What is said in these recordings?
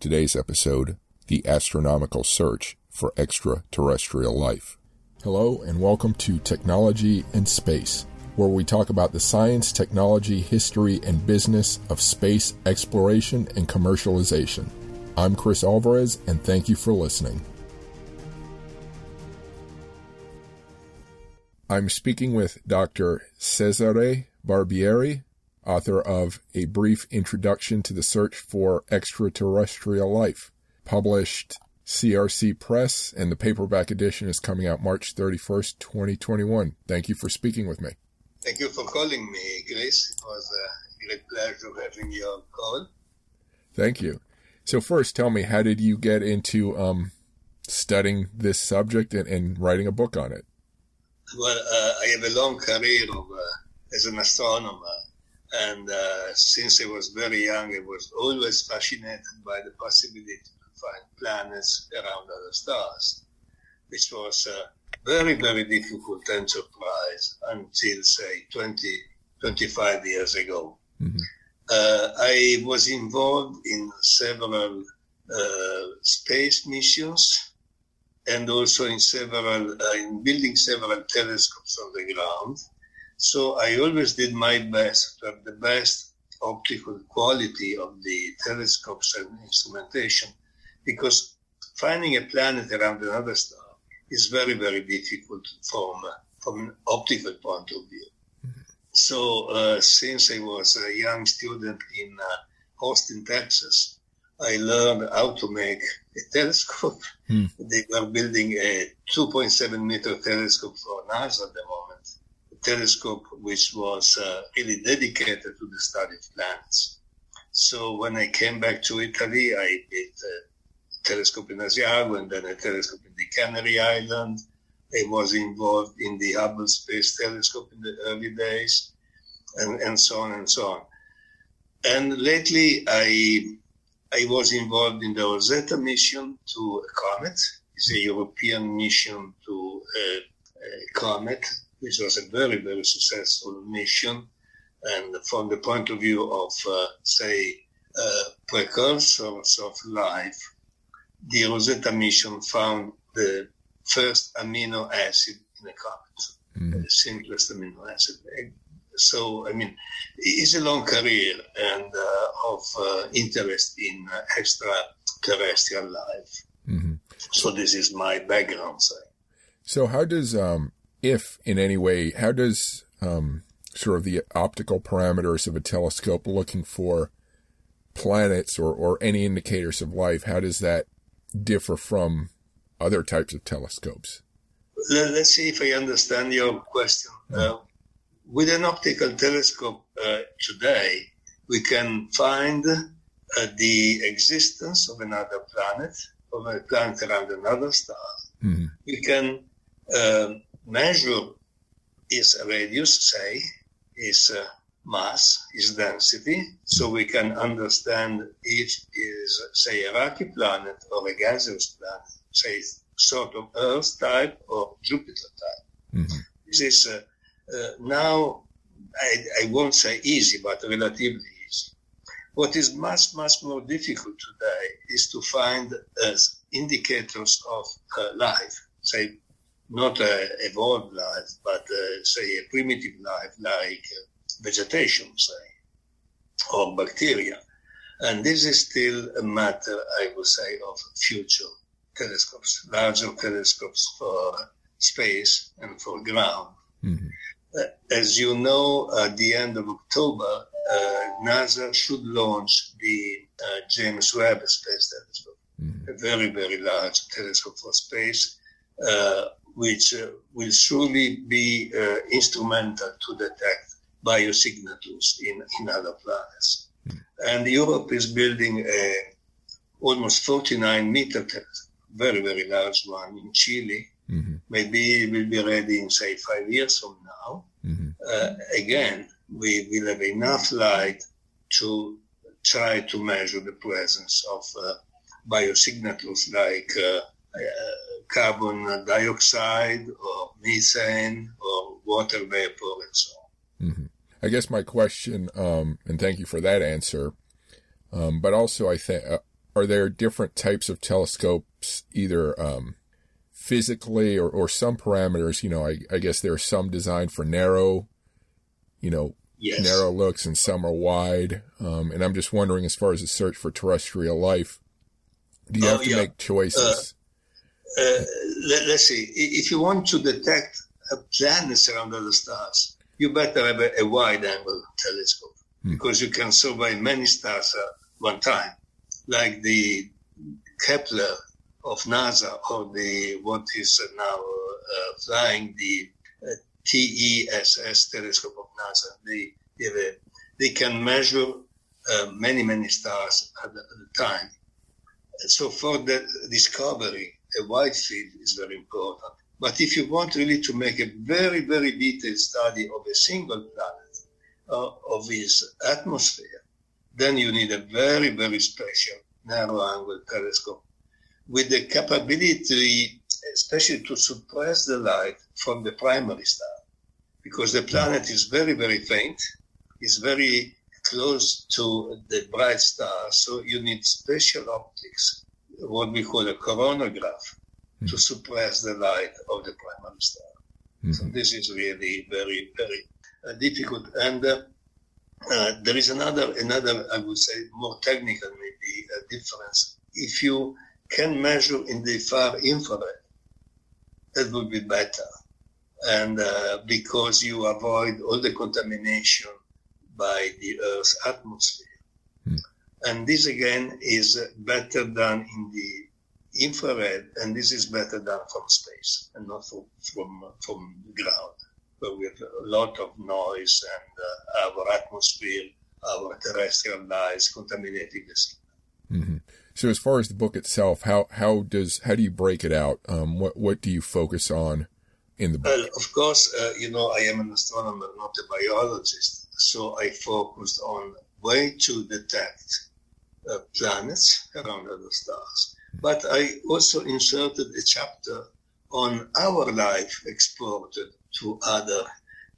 Today's episode The Astronomical Search for Extraterrestrial Life. Hello, and welcome to Technology and Space, where we talk about the science, technology, history, and business of space exploration and commercialization. I'm Chris Alvarez, and thank you for listening. I'm speaking with Dr. Cesare Barbieri, author of A Brief Introduction to the Search for Extraterrestrial Life, published CRC Press, and the paperback edition is coming out March 31st, 2021. Thank you for speaking with me. Thank you for calling me, Grace. It was a great pleasure having your call. Thank you. So first, tell me, how did you get into um, studying this subject and, and, writing a book on it? Well, uh, I have a long career of, uh, as an astronomer and uh, since I was very young, I was always fascinated by the possibility to find planets around other stars, which was a very, very difficult enterprise until, say, 20, 25 years ago. Mm-hmm. Uh, I was involved in several uh, space missions and also in several, uh, in building several telescopes on the ground so I always did my best to have the best optical quality of the telescopes and instrumentation because finding a planet around another star is very, very difficult from, from an optical point of view. Mm-hmm. So uh, since I was a young student in uh, Austin, Texas, I learned how to make a telescope. Mm. They were building a 2.7 meter telescope for NASA at the moment telescope which was uh, really dedicated to the study of planets. So when I came back to Italy, I did a telescope in Asiago and then a telescope in the Canary Island. I was involved in the Hubble Space Telescope in the early days, and, and so on and so on. And lately, I I was involved in the Rosetta mission to a comet. It's a European mission to a, a comet which was a very, very successful mission. And from the point of view of, uh, say, uh, precursors of life, the Rosetta mission found the first amino acid in a comet, mm. the simplest amino acid. So, I mean, it's a long career and uh, of uh, interest in uh, extraterrestrial life. Mm-hmm. So, this is my background. So, how does um, if in any way, how does um, sort of the optical parameters of a telescope looking for planets or, or any indicators of life, how does that differ from other types of telescopes? Let's see if I understand your question. Uh, with an optical telescope uh, today, we can find uh, the existence of another planet, of a planet around another star. Mm-hmm. We can um, measure its radius, say, its uh, mass, its density, so we can understand if it is, say, a rocky planet or a gaseous planet, say, sort of Earth type or Jupiter type. Mm-hmm. This is uh, uh, now, I, I won't say easy, but relatively easy. What is much, much more difficult today is to find as indicators of uh, life, say not a evolved life, but uh, say a primitive life like uh, vegetation, say, or bacteria. And this is still a matter, I would say, of future telescopes, larger telescopes for space and for ground. Mm-hmm. Uh, as you know, at the end of October, uh, NASA should launch the uh, James Webb Space Telescope, mm-hmm. a very, very large telescope for space. Uh, which uh, will surely be uh, instrumental to detect biosignatures in, in other planets. Mm. And Europe is building a almost 49 meter very, very large one in Chile. Mm-hmm. Maybe it will be ready in, say, five years from now. Mm-hmm. Uh, again, we will have enough light to try to measure the presence of uh, biosignatures like uh, uh carbon dioxide or methane or water vapor and so on. Mm-hmm. I guess my question, um, and thank you for that answer, um, but also I think uh, are there different types of telescopes, either um, physically or, or some parameters? You know, I, I guess there are some designed for narrow, you know, yes. narrow looks, and some are wide. Um, and I'm just wondering, as far as the search for terrestrial life, do you oh, have to yeah. make choices? Uh, uh, let, us see. If you want to detect a planet around other stars, you better have a, a wide angle telescope hmm. because you can survey many stars at one time, like the Kepler of NASA or the what is now uh, flying the uh, TESS telescope of NASA. They they, they can measure uh, many many stars at the, at the time. So for the discovery, a wide field is very important. But if you want really to make a very very detailed study of a single planet uh, of its atmosphere, then you need a very very special narrow angle telescope with the capability, especially to suppress the light from the primary star, because the planet is very, very faint, is very close to the bright star, so you need special optics, what we call a coronagraph, mm-hmm. to suppress the light of the primary star. Mm-hmm. So this is really very, very uh, difficult. And uh, uh, there is another, another, I would say, more technical maybe uh, difference. If you can measure in the far infrared, that would be better. And uh, because you avoid all the contamination by the Earth's atmosphere. Hmm. And this again is better done in the infrared, and this is better done from space and not from, from, from the ground, where we have a lot of noise and uh, our atmosphere, our terrestrial lights contaminating the signal. Mm-hmm. So as far as the book itself, how how does how do you break it out? Um, what what do you focus on in the book? Well, of course, uh, you know I am an astronomer, not a biologist, so I focused on way to detect uh, planets around other stars. But I also inserted a chapter on our life exported to other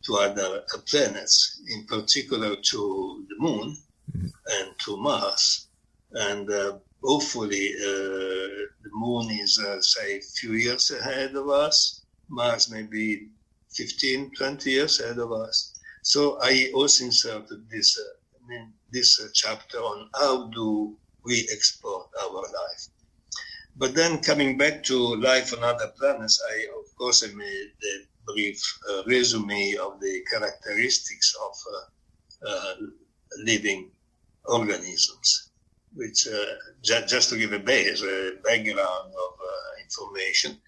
to other uh, planets, in particular to the Moon mm-hmm. and to Mars, and uh, hopefully uh, the moon is, uh, say, a few years ahead of us. Mars may be 15, 20 years ahead of us. So I also inserted this, uh, this chapter on how do we export our life. But then coming back to life on other planets, I of course I made a brief uh, resume of the characteristics of uh, uh, living organisms which uh, ju- just to give a base, a background of uh, information.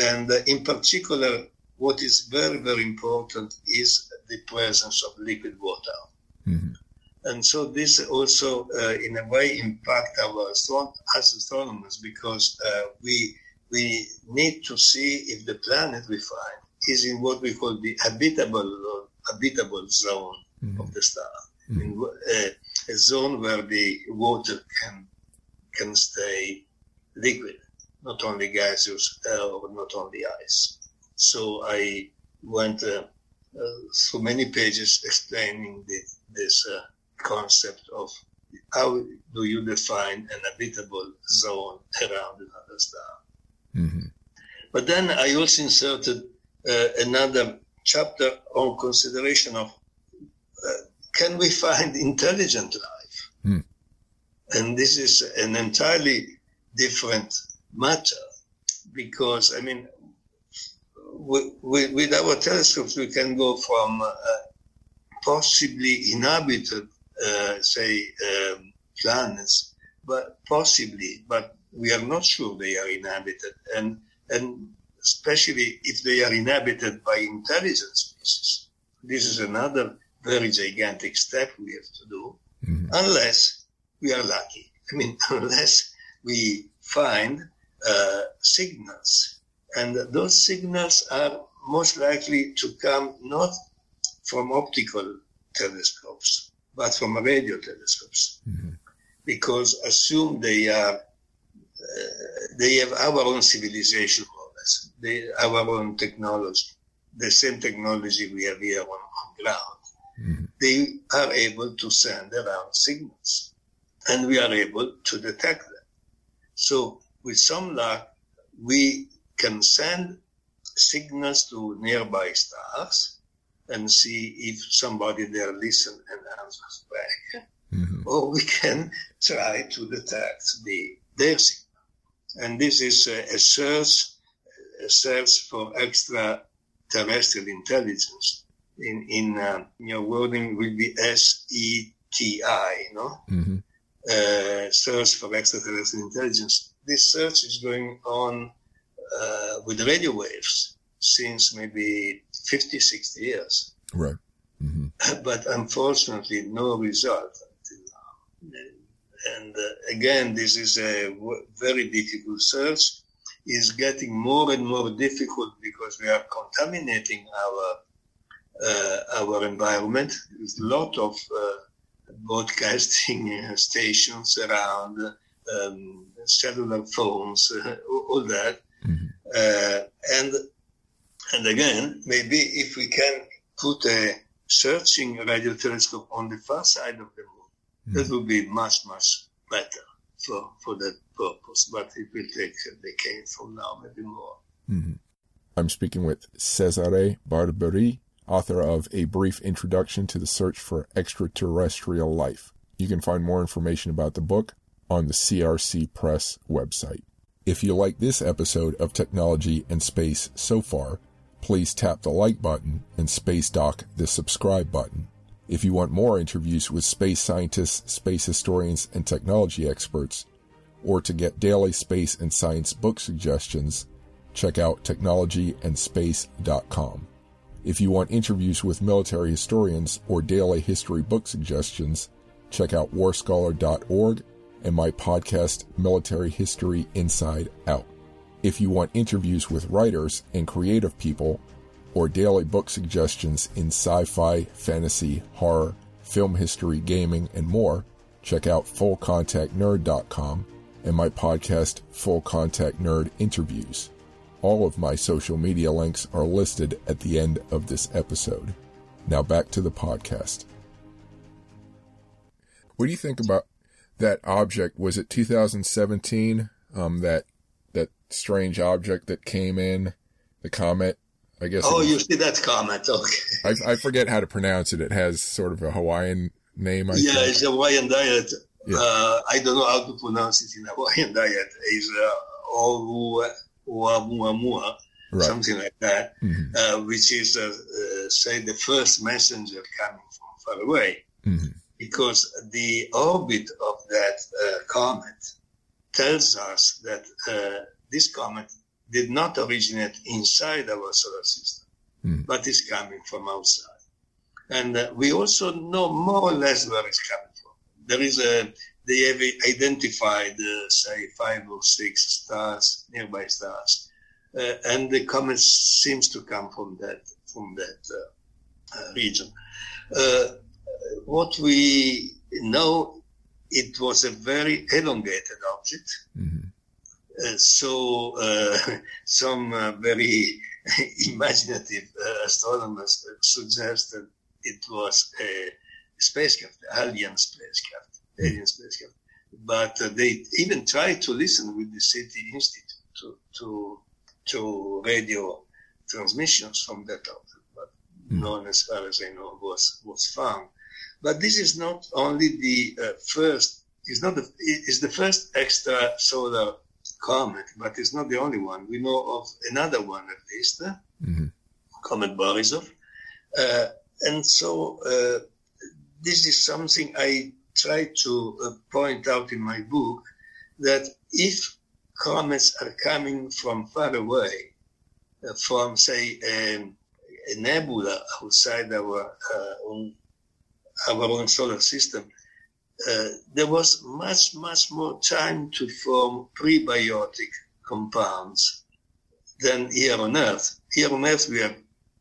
And uh, in particular, what is very, very important is the presence of liquid water. Mm-hmm. And so this also, uh, in a way, impact our astron- as astronomers because uh, we we need to see if the planet we find is in what we call the habitable habitable zone mm-hmm. of the star. Mm-hmm. In, uh, a zone where the water can can stay liquid, not only gaseous uh, or not only ice. So I went uh, uh, through many pages explaining the, this uh, concept of how do you define an habitable zone around another star. Mm-hmm. But then I also inserted uh, another chapter on consideration of uh, can we find intelligent life? Mm. And this is an entirely different matter because, I mean, we, we, with our telescopes, we can go from uh, possibly inhabited, uh, say, um, planets, but possibly, but we are not sure they are inhabited. And, and especially if they are inhabited by intelligent species. This is another very gigantic step we have to do, mm-hmm. unless we are lucky. I mean, unless we find uh, signals. And those signals are most likely to come not from optical telescopes, but from radio telescopes. Mm-hmm. Because assume they are, uh, they have our own civilization, more or less, they, our own technology, the same technology we have here on, on ground mm-hmm. they are able to send around signals and we are able to detect them. So with some luck, we can send signals to nearby stars and see if somebody there listen and answers back. Mm-hmm. Or we can try to detect the their signal. And this is a, a search, a search for extraterrestrial intelligence. In, in uh, your wording will be S-E-T-I, you know? Mm-hmm. Uh, search for extraterrestrial intelligence. This search is going on uh, with radio waves since maybe 50, 60 years. Right. Mm-hmm. But unfortunately, no result until now. And uh, again, this is a w- very difficult search. It's getting more and more difficult because we are contaminating our uh, our environment. There's a lot of uh, broadcasting stations around, um, cellular phones, uh, all that. Mm-hmm. Uh, and and again, maybe if we can put a searching radio telescope on the far side of the moon, mm-hmm. that would be much, much better for, for that purpose. But it will take a decade from now, maybe more. Mm-hmm. I'm speaking with Cesare Barbieri, author of A Brief Introduction to the Search for Extraterrestrial Life. You can find more information about the book on the CRC Press website. If you like this episode of Technology and Space so far, please tap the like button and space dock the subscribe button. If you want more interviews with space scientists, space historians, and technology experts, or to get daily space and science book suggestions, check out technologyandspace.com. If you want interviews with military historians or daily history book suggestions, check out warscholar.org and my podcast, Military History Inside Out. If you want interviews with writers and creative people, or daily book suggestions in sci fi, fantasy, horror, film history, gaming, and more, check out FullContactNerd.com and my podcast, Full Contact Nerd Interviews. All of my social media links are listed at the end of this episode. Now back to the podcast. What do you think about that object? Was it 2017? Um, that that strange object that came in, the comet. I guess. Oh, you see that comet? Okay. I, I, forget how to pronounce it. It has sort of a Hawaiian name. I yeah, think. it's a Hawaiian diet. Yeah. Uh, I don't know how to pronounce it in Hawaiian diet. It's uh, Oumuamua, right. something like that, mm-hmm. uh, which is, uh, uh, say, the first messenger coming from far away. Mm-hmm. Because the orbit of that uh, comet tells us that uh, this comet did not originate inside our solar system, mm. but is coming from outside. And uh, we also know more or less where it's coming from. There is a, they have identified, uh, say, five or six stars, nearby stars, uh, and the comet seems to come from that from that uh, uh, region. Uh, what we know it was a very elongated object. Mm-hmm. So uh, some uh, very imaginative uh, astronomers suggested it was a spacecraft, alien spacecraft, alien spacecraft. But uh, they even tried to listen with the SETI Institute to, to, to radio transmissions from that object, but mm-hmm. none, as far as I know, was, was found. But this is not only the uh, first, it's not the, it's the first extra solar comet, but it's not the only one. We know of another one at least, uh, mm-hmm. Comet Borisov. Uh, and so uh, this is something I try to uh, point out in my book that if comets are coming from far away, uh, from say a nebula outside our own our own solar system, uh, there was much, much more time to form prebiotic compounds than here on Earth. Here on Earth, we have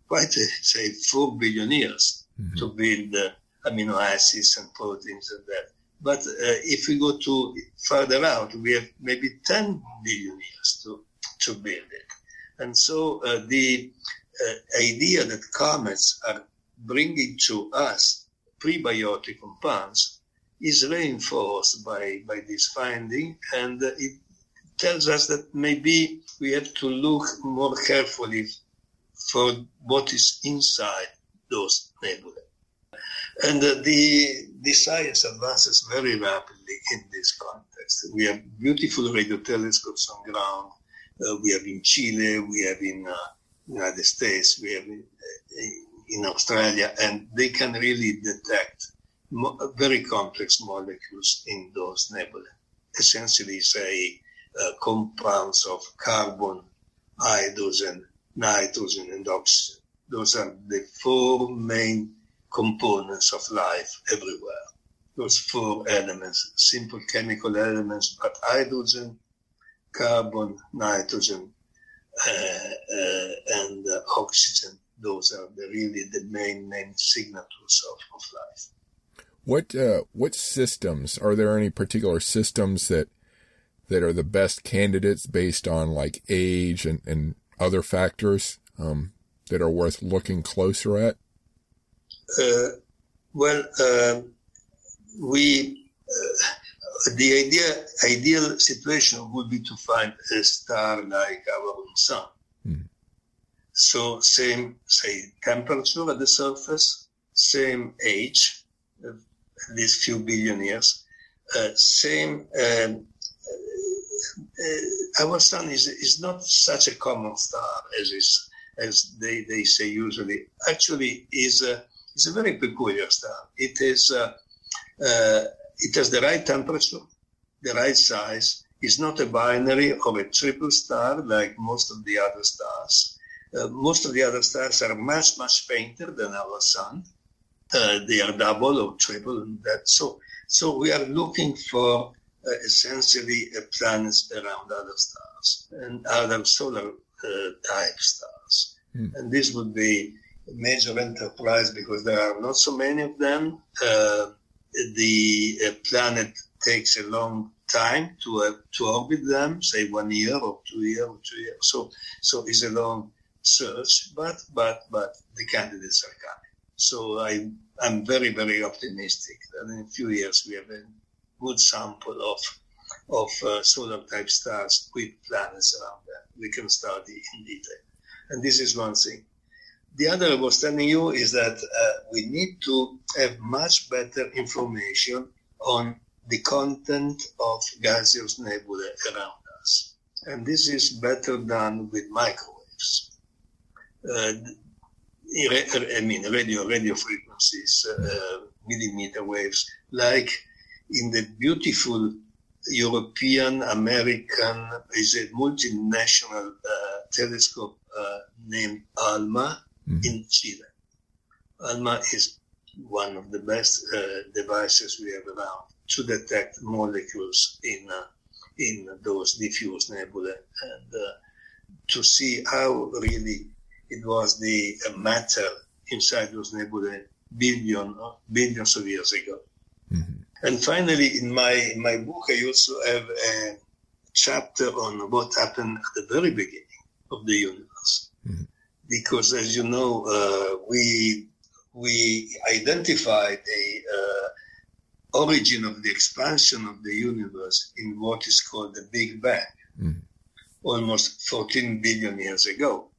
quite, a, say, four billion years mm-hmm. to build uh, amino acids and proteins and that. But uh, if we go to further out, we have maybe 10 billion years to, to build it. And so uh, the uh, idea that comets are bringing to us prebiotic compounds is reinforced by, by this finding and it tells us that maybe we have to look more carefully for what is inside those nebulae. And uh, the, the science advances very rapidly in this context. We have beautiful radio telescopes on ground. Uh, we have in Chile, we have in uh, United States, we have in, uh, in Australia, and they can really detect very complex molecules in those nebulae. Essentially, say uh, compounds of carbon, hydrogen, nitrogen, and oxygen. Those are the four main components of life everywhere. Those four elements, simple chemical elements, but hydrogen, carbon, nitrogen, uh, uh, and uh, oxygen. Those are the, really the main main signatures of, of life. What uh, what systems are there? Any particular systems that that are the best candidates based on like age and, and other factors um, that are worth looking closer at? Uh, well, uh, we uh, the idea ideal situation would be to find a star like our own sun. Mm. So same say temperature at the surface, same age, least few billion years, uh, same. Um, uh, our sun is is not such a common star as is as they, they say usually. Actually, is a is a very peculiar star. It is uh, uh, it has the right temperature, the right size. It's not a binary or a triple star like most of the other stars. Uh, most of the other stars are much much fainter than our sun. Uh, they are double or triple, and that so so we are looking for uh, essentially planets around other stars and other solar uh, type stars. Mm. And this would be a major enterprise because there are not so many of them. Uh, the planet takes a long time to uh, to orbit them, say one year or two years or two years. So so it's a long search, but but but the candidates are coming. So I I'm very very optimistic that in a few years we have a good sample of of uh, solar type stars with planets around them. We can study in detail. And this is one thing. The other I was telling you is that uh, we need to have much better information on the content of gaseous nebulae around us. And this is better done with microwaves. Uh, I mean, radio, radio frequencies, uh, millimeter waves, like in the beautiful European American is a multinational uh, telescope uh, named ALMA mm-hmm. in Chile. ALMA is one of the best uh, devices we have around to detect molecules in uh, in those diffuse nebulae and uh, to see how really it was the matter inside those nebulae billion billions of years ago. Mm-hmm. And finally, in my, in my book, I also have a chapter on what happened at the very beginning of the universe. Mm-hmm. Because, as you know, uh, we, we identified the uh, origin of the expansion of the universe in what is called the Big Bang, mm-hmm. almost 14 billion years ago.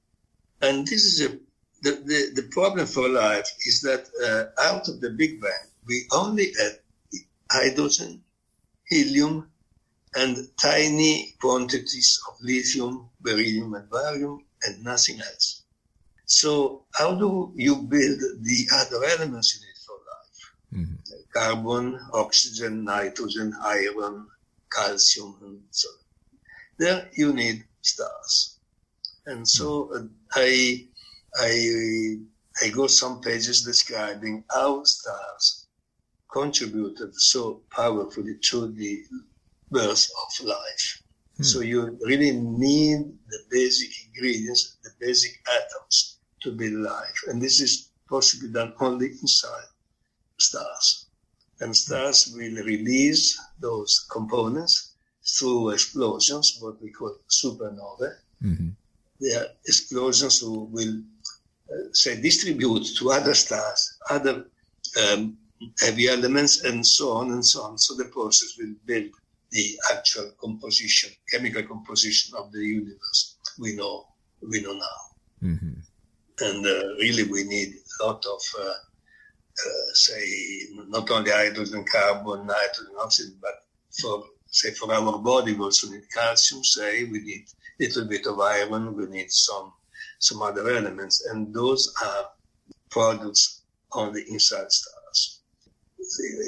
And this is a the, the, the problem for life is that uh, out of the Big Bang, we only had hydrogen, helium, and tiny quantities of lithium, beryllium, and boron, and nothing else. So, how do you build the other elements you need for life? Mm-hmm. Carbon, oxygen, nitrogen, iron, calcium, and so on. There you need stars. And so mm-hmm. uh, I, I, I go some pages describing how stars contributed so powerfully to the birth of life. Hmm. So you really need the basic ingredients, the basic atoms to build life. And this is possibly done only inside stars. And stars will release those components through explosions, what we call supernovae. Mm-hmm. They are explosions will, uh, say, distribute to other stars, other um, heavy elements, and so on and so on. So the process will build the actual composition, chemical composition of the universe we know we know now. Mm-hmm. And uh, really, we need a lot of, uh, uh, say, not only hydrogen, carbon, nitrogen, oxygen, but for say for our body, we also need calcium. Say we need little bit of iron. We need some some other elements, and those are products on the inside stars.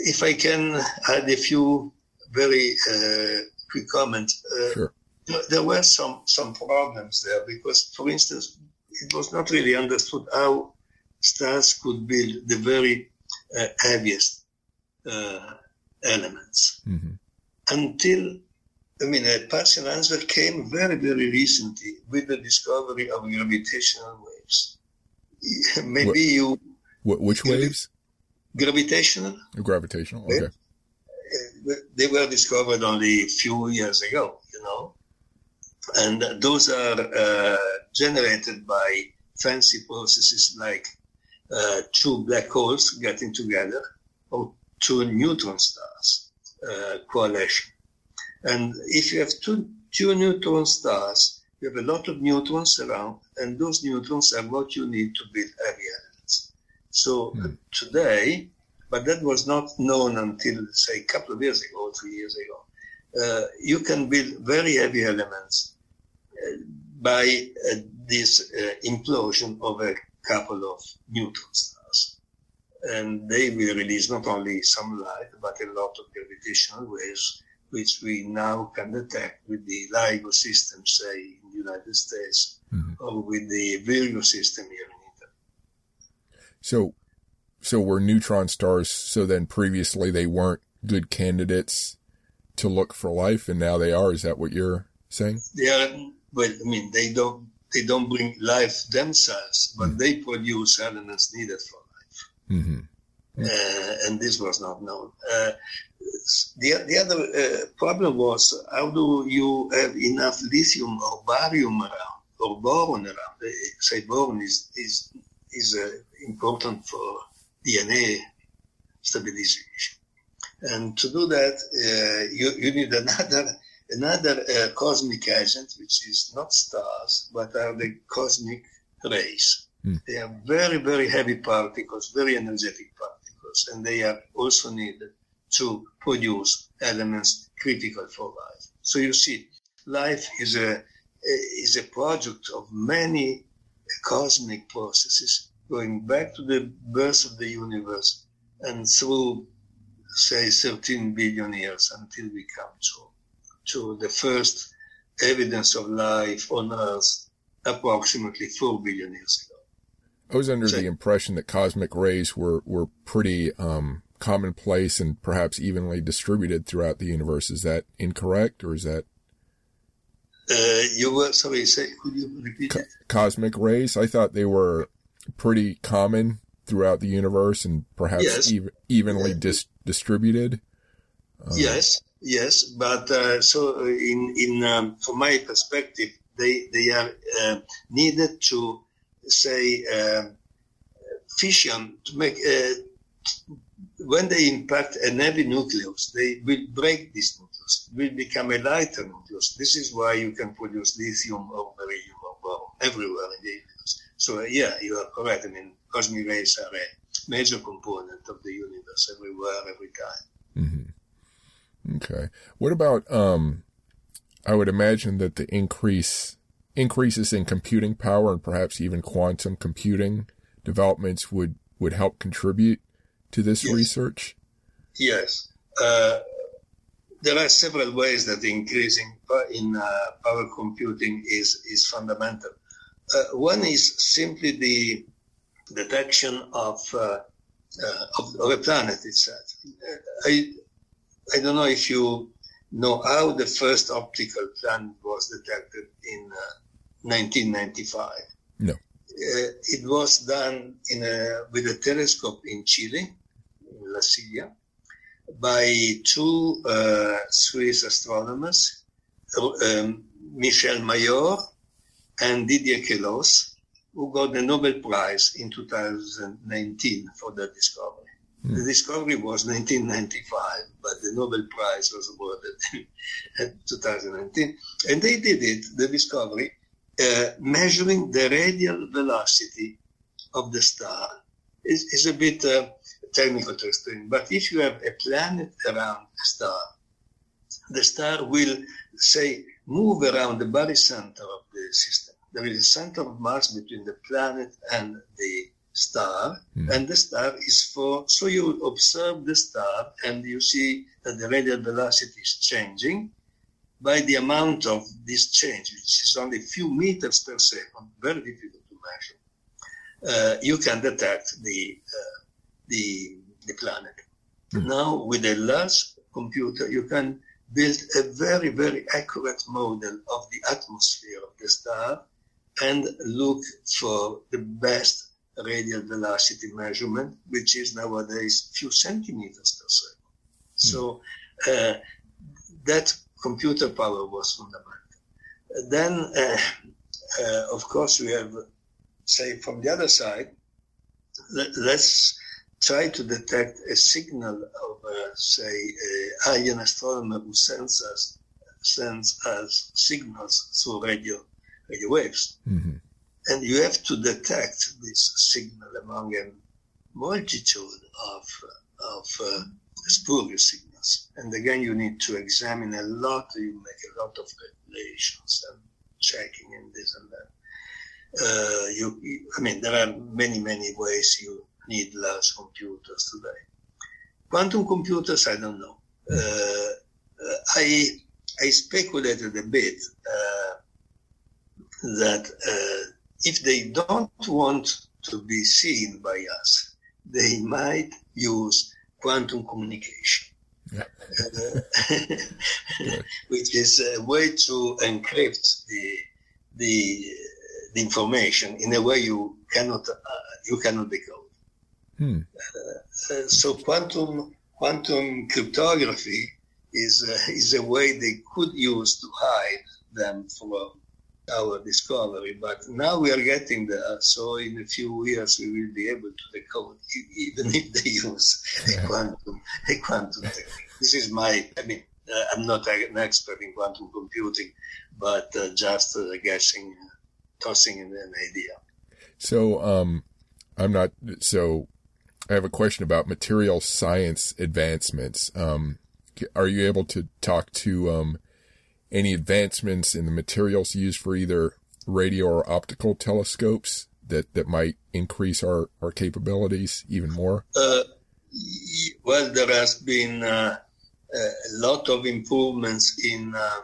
If I can add a few very uh, quick comments. Uh, sure. There were some, some problems there because, for instance, it was not really understood how stars could build the very uh, heaviest uh, elements mm-hmm. until I mean, a partial answer came very, very recently with the discovery of gravitational waves. Maybe what, you. What, which waves? Gravitational. Gravitational. Okay. Uh, they were discovered only a few years ago, you know, and those are uh, generated by fancy processes like uh, two black holes getting together or two neutron stars uh, coalition. And if you have two, two neutron stars, you have a lot of neutrons around, and those neutrons are what you need to build heavy elements. So hmm. today, but that was not known until, say, a couple of years ago, three years ago, uh, you can build very heavy elements uh, by uh, this uh, implosion of a couple of neutron stars. And they will release not only some light, but a lot of gravitational waves which we now can detect with the LIGO system, say, in the United States, mm-hmm. or with the Virgo system here in Italy. So, so were neutron stars, so then previously they weren't good candidates to look for life, and now they are? Is that what you're saying? They are, well, I mean, they don't, they don't bring life themselves, but mm-hmm. they produce elements needed for life. Mm-hmm. Uh, and this was not known. Uh, the, the other uh, problem was how do you have enough lithium or beryllium around or boron around? They say boron is is is uh, important for DNA stabilization, and to do that uh, you you need another another uh, cosmic agent which is not stars but are the cosmic rays. Mm. They are very very heavy particles, very energetic particles, and they are also needed to produce elements critical for life. So you see, life is a is a product of many cosmic processes going back to the birth of the universe and through say 13 billion years until we come to to the first evidence of life on earth approximately 4 billion years ago i was under the impression that cosmic rays were were pretty um, commonplace and perhaps evenly distributed throughout the universe. Is that incorrect, or is that? Uh, you were sorry. Say, could you repeat Co- Cosmic rays. I thought they were pretty common throughout the universe and perhaps yes. ev- evenly dis- distributed. Um, yes, yes, but uh, so in in um, from my perspective, they they are uh, needed to say um, fission to make uh, when they impact a heavy nucleus, they will break this nucleus, will become a lighter nucleus. This is why you can produce lithium or beryllium or boron everywhere in the universe. So, yeah, you are correct. I mean, cosmic rays are a major component of the universe everywhere, every time. Mm-hmm. Okay. What about, um, I would imagine that the increase, increases in computing power and perhaps even quantum computing developments would, would help contribute to this yes. research? Yes. Uh, there are several ways that increasing in uh, power computing is, is fundamental. Uh, one is simply the detection of, uh, uh, of, of, a planet itself. Uh, I, I don't know if you know how the first optical planet was detected in 1995. No. it was done in a, with a telescope in Chile in La Silla by two uh, Swiss astronomers, um, Michel Mayor and Didier Queloz, who got the Nobel Prize in 2019 for their discovery. Hmm. The discovery was 1995, but the Nobel Prize was awarded in 2019. And they did it, the discovery, uh, measuring the radial velocity of the star. It's a bit uh, technical to explain, but if you have a planet around a star, the star will, say, move around the barycenter of the system. There is a center of mass between the planet and the star, mm. and the star is for, so you observe the star and you see that the radial velocity is changing by the amount of this change, which is only a few meters per second, very difficult to measure. Uh, you can detect the uh, the the planet. Mm. Now, with a large computer, you can build a very very accurate model of the atmosphere of the star and look for the best radial velocity measurement, which is nowadays few centimeters per second. Mm. So uh, that computer power was fundamental. Then, uh, uh, of course, we have, say, from the other side, let, us try to detect a signal of, uh, say, a alien astronomer who sends us, sends us signals through radio, radio waves. Mm-hmm. And you have to detect this signal among a multitude of, of uh, spurious signals and again, you need to examine a lot, you make a lot of calculations and checking and this and that. Uh, you, I mean, there are many, many ways you need large computers today. Quantum computers, I don't know. Uh, I, I speculated a bit uh, that uh, if they don't want to be seen by us, they might use quantum communication. which is a way to encrypt the the, the information in a way you cannot uh, you cannot decode. Hmm. Uh, uh, so quantum quantum cryptography is uh, is a way they could use to hide them from our discovery. But now we are getting there. So in a few years we will be able to decode even if they use a quantum a quantum technique. This is my, I mean, uh, I'm not an expert in quantum computing, but uh, just uh, guessing, tossing in an idea. So, um, I'm not, so I have a question about material science advancements. Um, are you able to talk to, um, any advancements in the materials used for either radio or optical telescopes that, that might increase our, our capabilities even more? Uh, well, there has been uh, a lot of improvements in uh,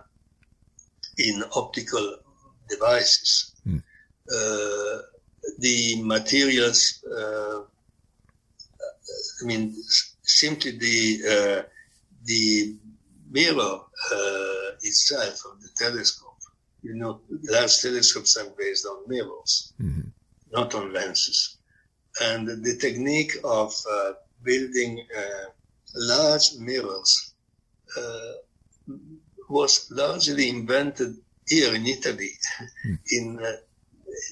in optical devices. Mm. Uh, the materials, uh, I mean, simply the the mirror itself of the telescope. You know, large telescopes are based on mirrors, mm-hmm. not on lenses. And the technique of uh, building uh, large mirrors uh, was largely invented here in Italy mm. in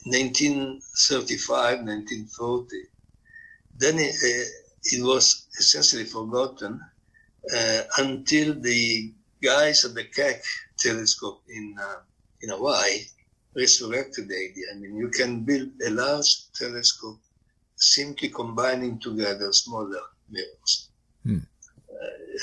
1935, uh, 1940. Then it, uh, it was essentially forgotten uh, until the guys at the Keck telescope in uh, in Hawaii resurrected the idea. I mean, you can build a large telescope simply combining together smaller mirrors. Hmm.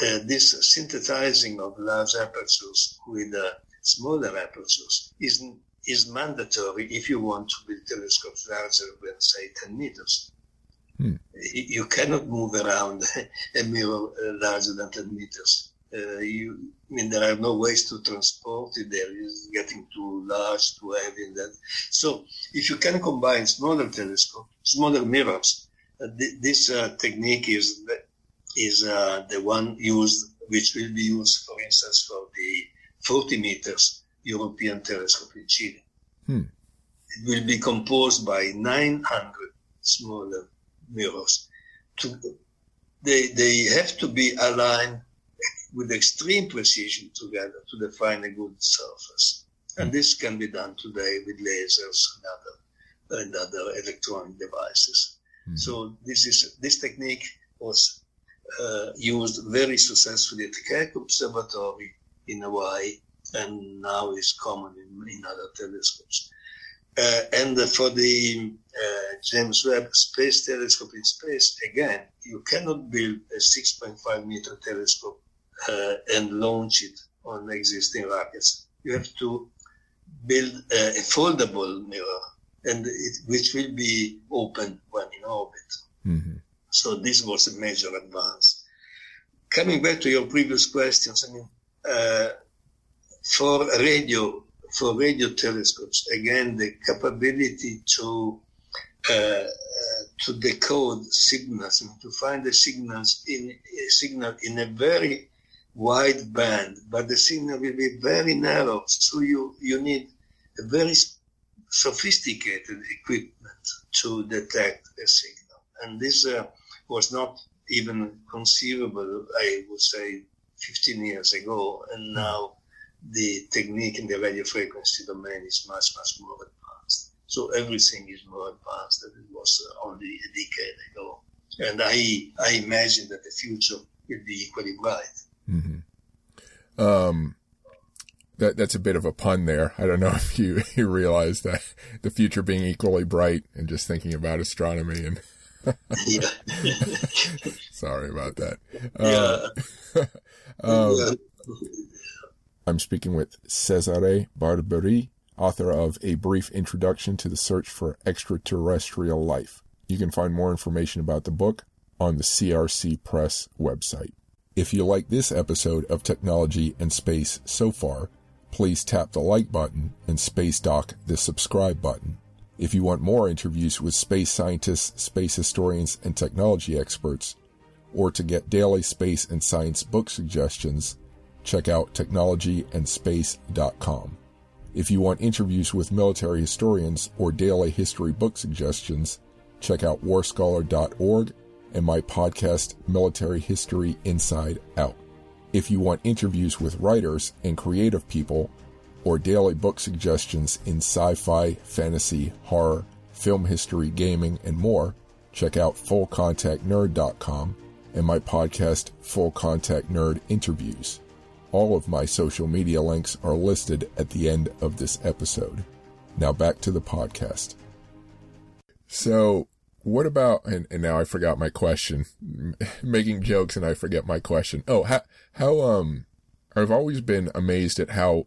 Uh, this synthesizing of large apertures with uh, smaller apertures is, is mandatory if you want to build telescopes larger than, say, 10 meters. Hmm. You cannot move around a mirror uh, larger than 10 meters. Uh, you, I mean, there are no ways to transport it there. It's getting too large, too heavy. And that. So, if you can combine smaller telescopes, smaller mirrors, uh, th- this uh, technique is is uh, the one used, which will be used, for instance, for the 40 meters European telescope in Chile. Hmm. It will be composed by 900 smaller mirrors. To, they, they have to be aligned with extreme precision together to define a good surface. And hmm. this can be done today with lasers and other, and other electronic devices. Mm. So this is this technique was uh, used very successfully at the Keck Observatory in Hawaii and now is common in, in other telescopes. Uh, and for the uh, James Webb Space Telescope in space, again, you cannot build a 6.5 meter telescope uh, and launch it on existing rockets. You have to build a, a foldable mirror, and it, which will be open when in orbit. Mm-hmm. So this was a major advance. Coming back to your previous questions, I mean, uh, for radio, for radio telescopes, again, the capability to uh, uh, to decode signals and to find the signals in a signal in a very wide band, but the signal will be very narrow. So you you need a very sophisticated equipment to detect a signal, and this uh, was not even conceivable. I would say 15 years ago, and hmm. now the technique in the radio frequency domain is much, much more advanced. So everything is more advanced than it was uh, only a decade ago. And I, I imagine that the future will be equally bright. Mm-hmm. Um, that, that's a bit of a pun there. I don't know if you, you realize that the future being equally bright and just thinking about astronomy and. Sorry about that. Yeah. Um, yeah. I'm speaking with Cesare Barbieri, author of A Brief Introduction to the Search for Extraterrestrial Life. You can find more information about the book on the CRC Press website. If you like this episode of Technology and Space so far, please tap the like button and Space Dock the subscribe button. If you want more interviews with space scientists, space historians, and technology experts, or to get daily space and science book suggestions, check out technologyandspace.com. If you want interviews with military historians or daily history book suggestions, check out warscholar.org and my podcast, Military History Inside Out. If you want interviews with writers and creative people or daily book suggestions in sci fi, fantasy, horror, film history, gaming, and more, check out fullcontactnerd.com and my podcast, Full Contact Nerd Interviews. All of my social media links are listed at the end of this episode. Now back to the podcast. So, what about, and, and now I forgot my question, making jokes and I forget my question. Oh, how, how, um, I've always been amazed at how,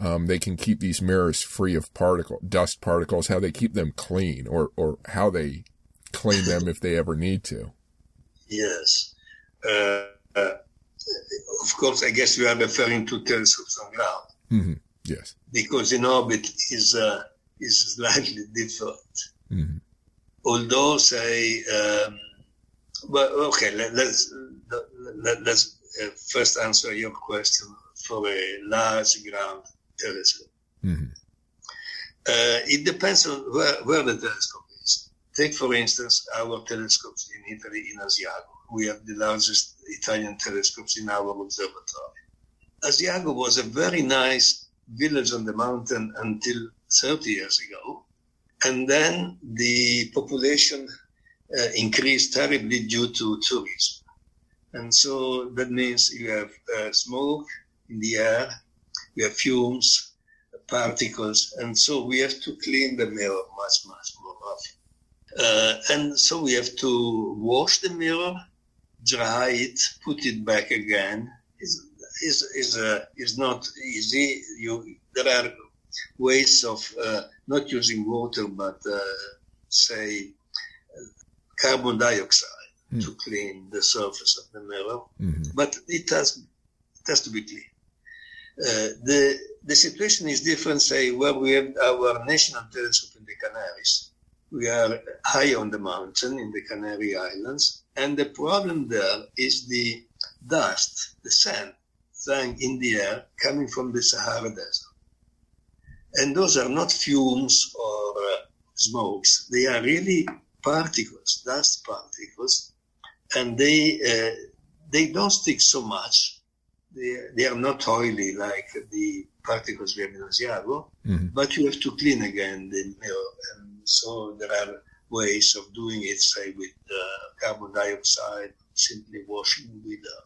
um, they can keep these mirrors free of particle, dust particles, how they keep them clean or, or how they clean them if they ever need to. Yes. Uh, uh of course, I guess you are referring to telescopes on ground. Mm-hmm. Yes. Because in orbit is uh, is slightly different. Mm-hmm. Although, say, um, well, okay, let, us let, us uh, first answer your question for a large ground telescope. Mm-hmm. Uh, it depends on where, where the telescope is. Take, for instance, our telescopes in Italy in Asiago we have the largest Italian telescopes in our observatory. Asiago was a very nice village on the mountain until 30 years ago. And then the population uh, increased terribly due to tourism. And so that means you have uh, smoke in the air, you have fumes, particles, and so we have to clean the mirror much, much more often. Uh, and so we have to wash the mirror dry it, put it back again is is is uh, is not easy. You there are ways of uh, not using water, but uh, say carbon dioxide mm. to clean the surface of the mirror. Mm-hmm. But it has it has to be clean. Uh, the the situation is different. Say where we have our national telescope in the Canaries. We are high on the mountain in the Canary Islands and the problem there is the dust, the sand thing in the air coming from the Sahara Desert. And those are not fumes or uh, smokes. They are really particles, dust particles, and they uh, they don't stick so much. They, they are not oily like the particles we have in Asiago, mm-hmm. but you have to clean again the mirror. And so there are ways of doing it, say with uh, carbon dioxide simply washing with uh,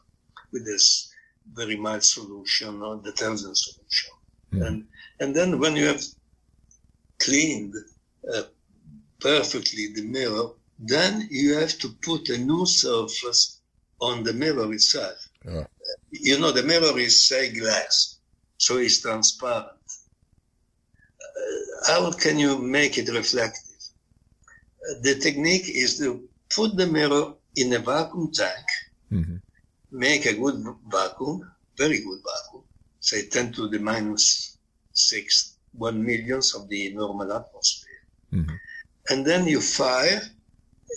with this very mild solution or detergent solution. Mm. And and then when you have cleaned uh, perfectly the mirror, then you have to put a new surface on the mirror itself. Yeah. You know, the mirror is say glass, so it's transparent. Uh, how can you make it reflective? The technique is to put the mirror in a vacuum tank, mm-hmm. make a good vacuum, very good vacuum, say 10 to the minus 6, 1 millionth of the normal atmosphere. Mm-hmm. And then you fire,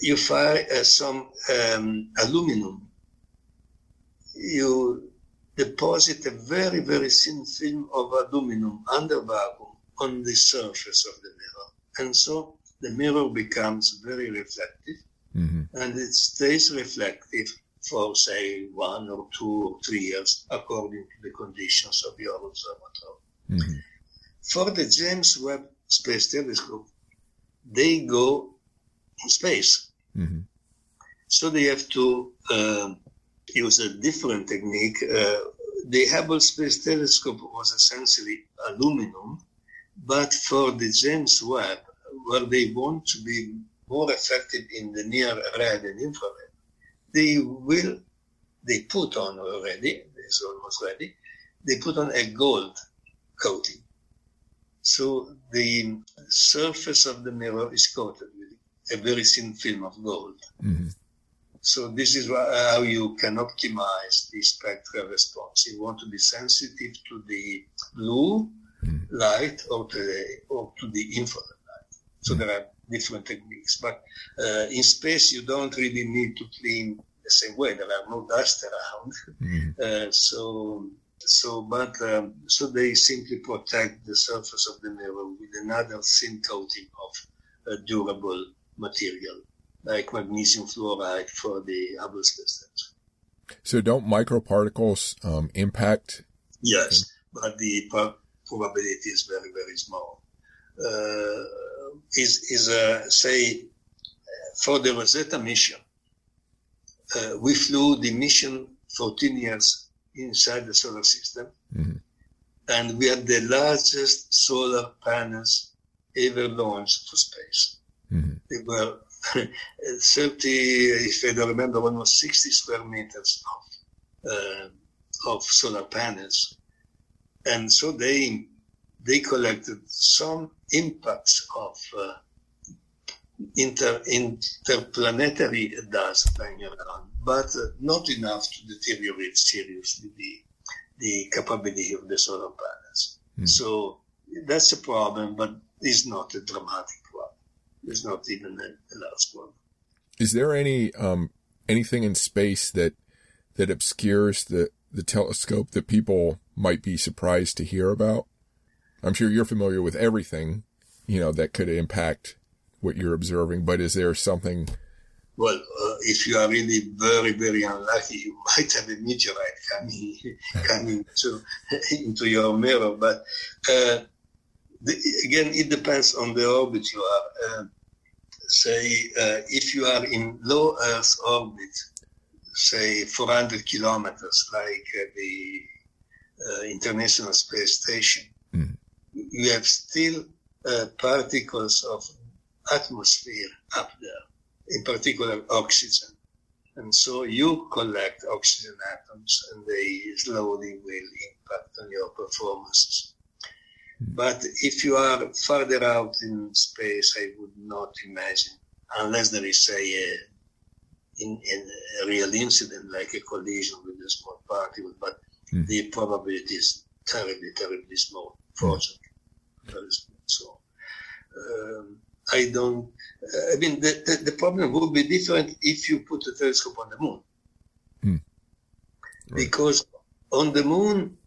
you fire uh, some um, aluminum. You deposit a very, very thin film of aluminum under vacuum on the surface of the mirror. And so the mirror becomes very reflective mm-hmm. and it stays reflective for, say, one or two or three years according to the conditions of your observatory. Mm-hmm. For the James Webb Space Telescope, they go in space. Mm-hmm. So they have to uh, use a different technique. Uh, the Hubble Space Telescope was essentially aluminum, but for the James Webb, where they want to be more effective in the near red and infrared, they will, they put on already, it's almost ready, they put on a gold coating. So the surface of the mirror is coated with a very thin film of gold. Mm-hmm. So this is how you can optimize the spectral response. You want to be sensitive to the blue mm-hmm. light or to the, or to the infrared. So mm-hmm. there are different techniques. But uh, in space, you don't really need to clean the same way. There are no dust around. Mm-hmm. Uh, so, so, but um, so they simply protect the surface of the mirror with another thin coating of uh, durable material, like magnesium fluoride for the Hubble space So, don't microparticles um, impact? Yes, but the probability is very, very small. Uh, is, is uh, say, for the Rosetta mission, uh, we flew the mission 14 years inside the solar system, mm-hmm. and we had the largest solar panels ever launched for space. Mm-hmm. They were 30, if I don't remember, almost 60 square meters of, uh, of solar panels. And so they they collected some impacts of uh, inter, interplanetary dust flying around, but uh, not enough to deteriorate seriously the, the capability of the solar panels. Mm. So that's a problem, but it's not a dramatic one. It's not even a, a large one. Is there any um, anything in space that that obscures the the telescope that people might be surprised to hear about? I'm sure you're familiar with everything, you know, that could impact what you're observing, but is there something? Well, uh, if you are really very, very unlucky, you might have a meteorite coming, coming to, into your mirror. But uh, the, again, it depends on the orbit you are. Uh, say, uh, if you are in low Earth orbit, say 400 kilometers, like uh, the uh, International Space Station, you have still uh, particles of atmosphere up there, in particular oxygen. And so you collect oxygen atoms and they slowly will impact on your performances. But if you are further out in space, I would not imagine, unless there is a, a, in, in a real incident like a collision with a small particle, but mm. the probability is terribly, terribly small, fortunately. So um, I don't. Uh, I mean, the, the, the, problem would be different if you put a telescope on the moon, hmm. right. because on the moon,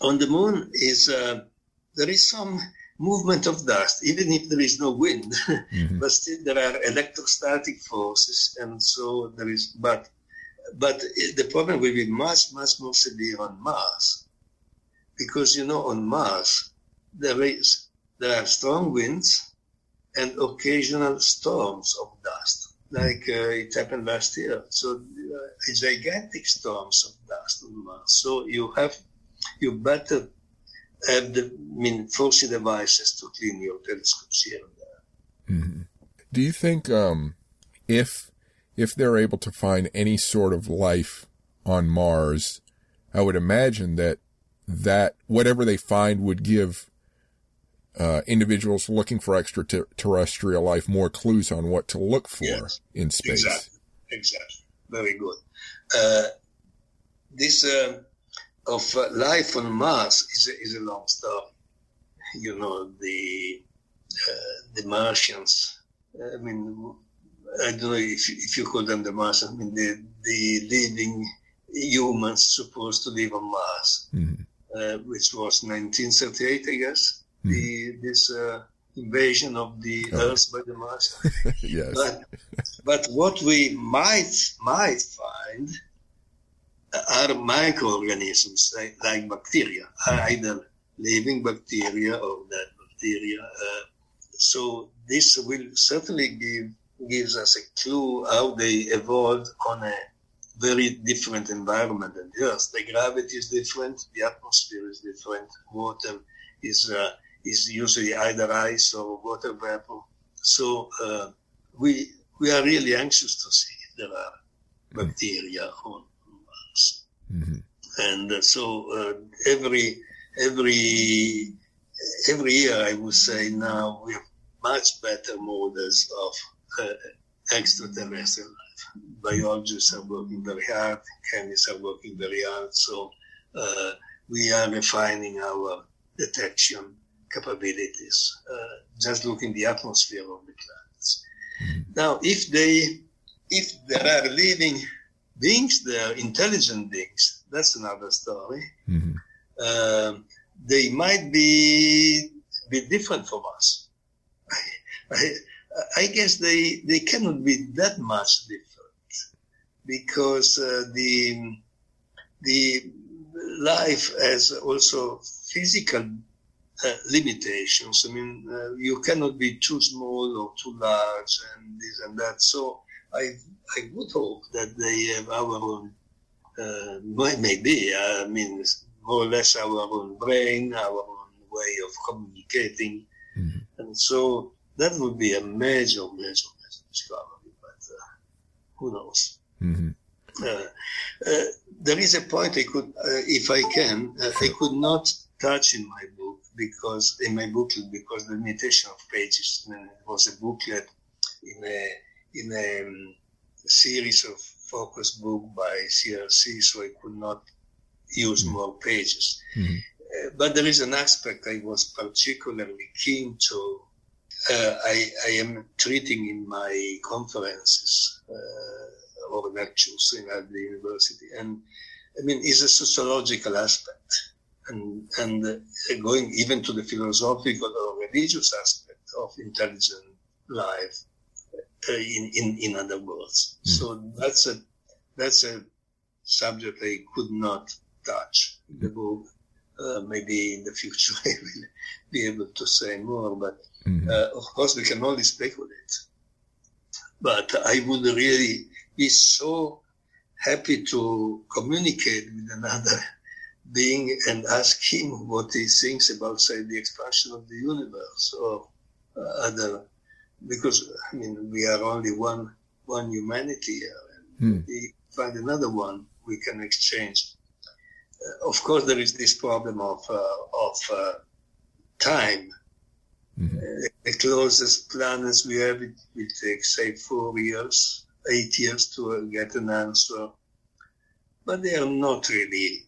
on the moon is uh, there is some movement of dust, even if there is no wind, mm-hmm. but still there are electrostatic forces, and so there is. But but the problem will be much much more severe on Mars, because you know on Mars there is there are strong winds and occasional storms of dust, like uh, it happened last year. So uh, gigantic storms of dust on Mars. So you have you better have the I mean forcing devices to clean your telescopes here and there. Mm-hmm. Do you think um, if if they're able to find any sort of life on Mars, I would imagine that that whatever they find would give uh, individuals looking for extraterrestrial life more clues on what to look for yes, in space. Exactly. Exactly. Very good. Uh, this uh, of uh, life on Mars is a, is a long story. You know the uh, the Martians. I mean, I don't know if if you call them the Martians. I mean the the living humans supposed to live on Mars, mm-hmm. Uh, which was 1938, I guess the this uh, invasion of the oh. Earth by the Mars. yes. But, but what we might might find are microorganisms like, like bacteria, either living bacteria or dead bacteria. Uh, so this will certainly give gives us a clue how they evolved on a very different environment than the Earth. The gravity is different, the atmosphere is different, water is uh, is usually either ice or water vapor. So uh, we we are really anxious to see if there are mm-hmm. bacteria on Mars. Mm-hmm. And uh, so uh, every every every year, I would say now we have much better models of uh, extraterrestrial life. Biologists are working very hard, chemists are working very hard. So uh, we are refining our detection capabilities, uh, just looking the atmosphere of the planets. Mm-hmm. Now, if they, if there are living beings there, are intelligent beings, that's another story. Mm-hmm. Uh, they might be be different from us. I, I, I, guess they they cannot be that much different because uh, the the life has also physical limitations. I mean, uh, you cannot be too small or too large and this and that. So I, I would hope that they have our own, uh, maybe, I mean, more or less our own brain, our own way of communicating. Mm-hmm. And so that would be a major, major, major discovery, but uh, who knows? Mm-hmm. Uh, uh, there is a point I could, if I can, I could not touch in my book because in my booklet because the limitation of pages it was a booklet in a in a um, series of focus book by CRC, so I could not use mm more pages. Mm-hmm. Uh, but there is an aspect I was particularly keen to. Uh, I, I, am treating in my conferences uh, or lectures in at the university, and I mean, is a sociological aspect and, and going even to the philosophical or religious aspect of intelligent life, uh, in, in, in other worlds. Mm. So that's a, that's a subject I could not touch in the book. Uh, maybe in the future I will be able to say more, but mm-hmm. uh, of course we can only speculate. But I would really be so happy to communicate with another being and ask him what he thinks about, say, the expansion of the universe or uh, other, because I mean we are only one one humanity here, and hmm. we find another one we can exchange. Uh, of course, there is this problem of uh, of uh, time. Mm-hmm. Uh, the closest planets we have, it will take say four years, eight years to get an answer, but they are not really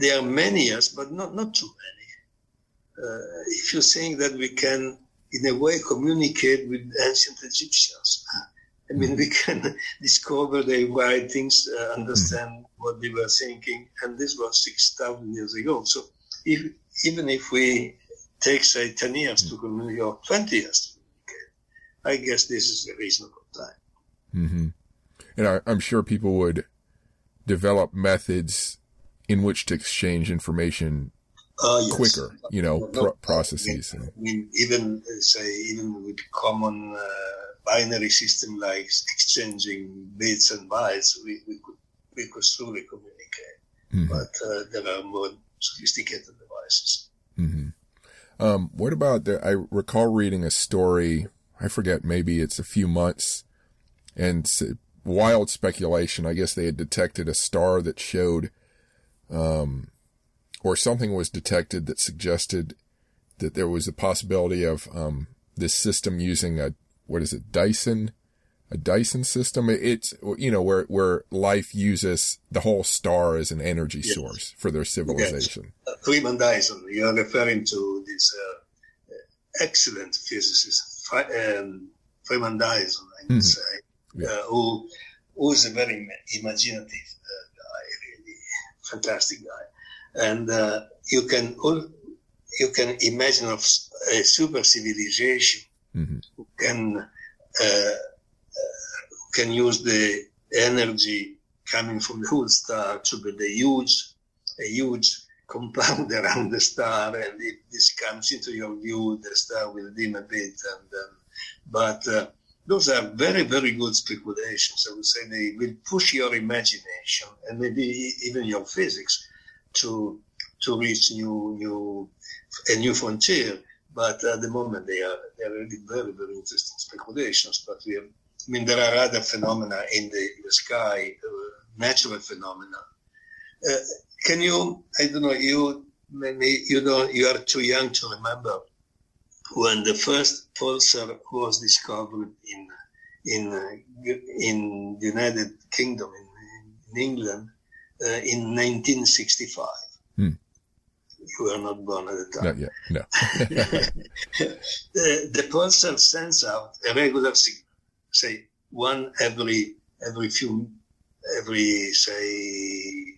there are many yes, but not, not too many. Uh, if you think that we can, in a way, communicate with ancient Egyptians, I mean, we can discover their writings, uh, understand mm. what they were thinking, and this was 6,000 years ago. So if, even if we take, say, 10 years to communicate, or 20 years to communicate, I guess this is a reasonable time. Mm-hmm. And I, I'm sure people would develop methods in which to exchange information uh, yes. quicker, you know, pro- processes. I mean, even say even with common uh, binary system like exchanging bits and bytes, we, we could we could surely communicate. Mm-hmm. But uh, there are more sophisticated devices. Mm-hmm. Um, what about the, I recall reading a story, I forget, maybe it's a few months, and wild speculation. I guess they had detected a star that showed, um, or something was detected that suggested that there was a possibility of, um, this system using a, what is it, Dyson a Dyson system. It's, you know, where, where life uses the whole star as an energy yes. source for their civilization. Yes. Uh, Freeman Dyson, you're referring to this uh, excellent physicist, um, Freeman Dyson, I would mm-hmm. say, yeah. uh, who, who is a very imaginative uh, guy, really fantastic guy. And uh, you can all you can imagine of a super civilization mm-hmm. who can uh, can use the energy coming from the whole star to build a huge, a huge compound around the star. And if this comes into your view, the star will dim a bit. And um, but uh, those are very, very good speculations. I would say they will push your imagination and maybe even your physics to to reach new, new, a new frontier. But at the moment, they are they are really very, very interesting speculations. But we have I mean, there are other phenomena in the, in the sky, uh, natural phenomena. Uh, can you? I don't know. You maybe you don't. You are too young to remember when the first pulsar was discovered in in uh, in the United Kingdom in, in England uh, in 1965. Hmm. You were not born at the time. Not yet. No. the, the pulsar sends out a regular signal say one every every few every say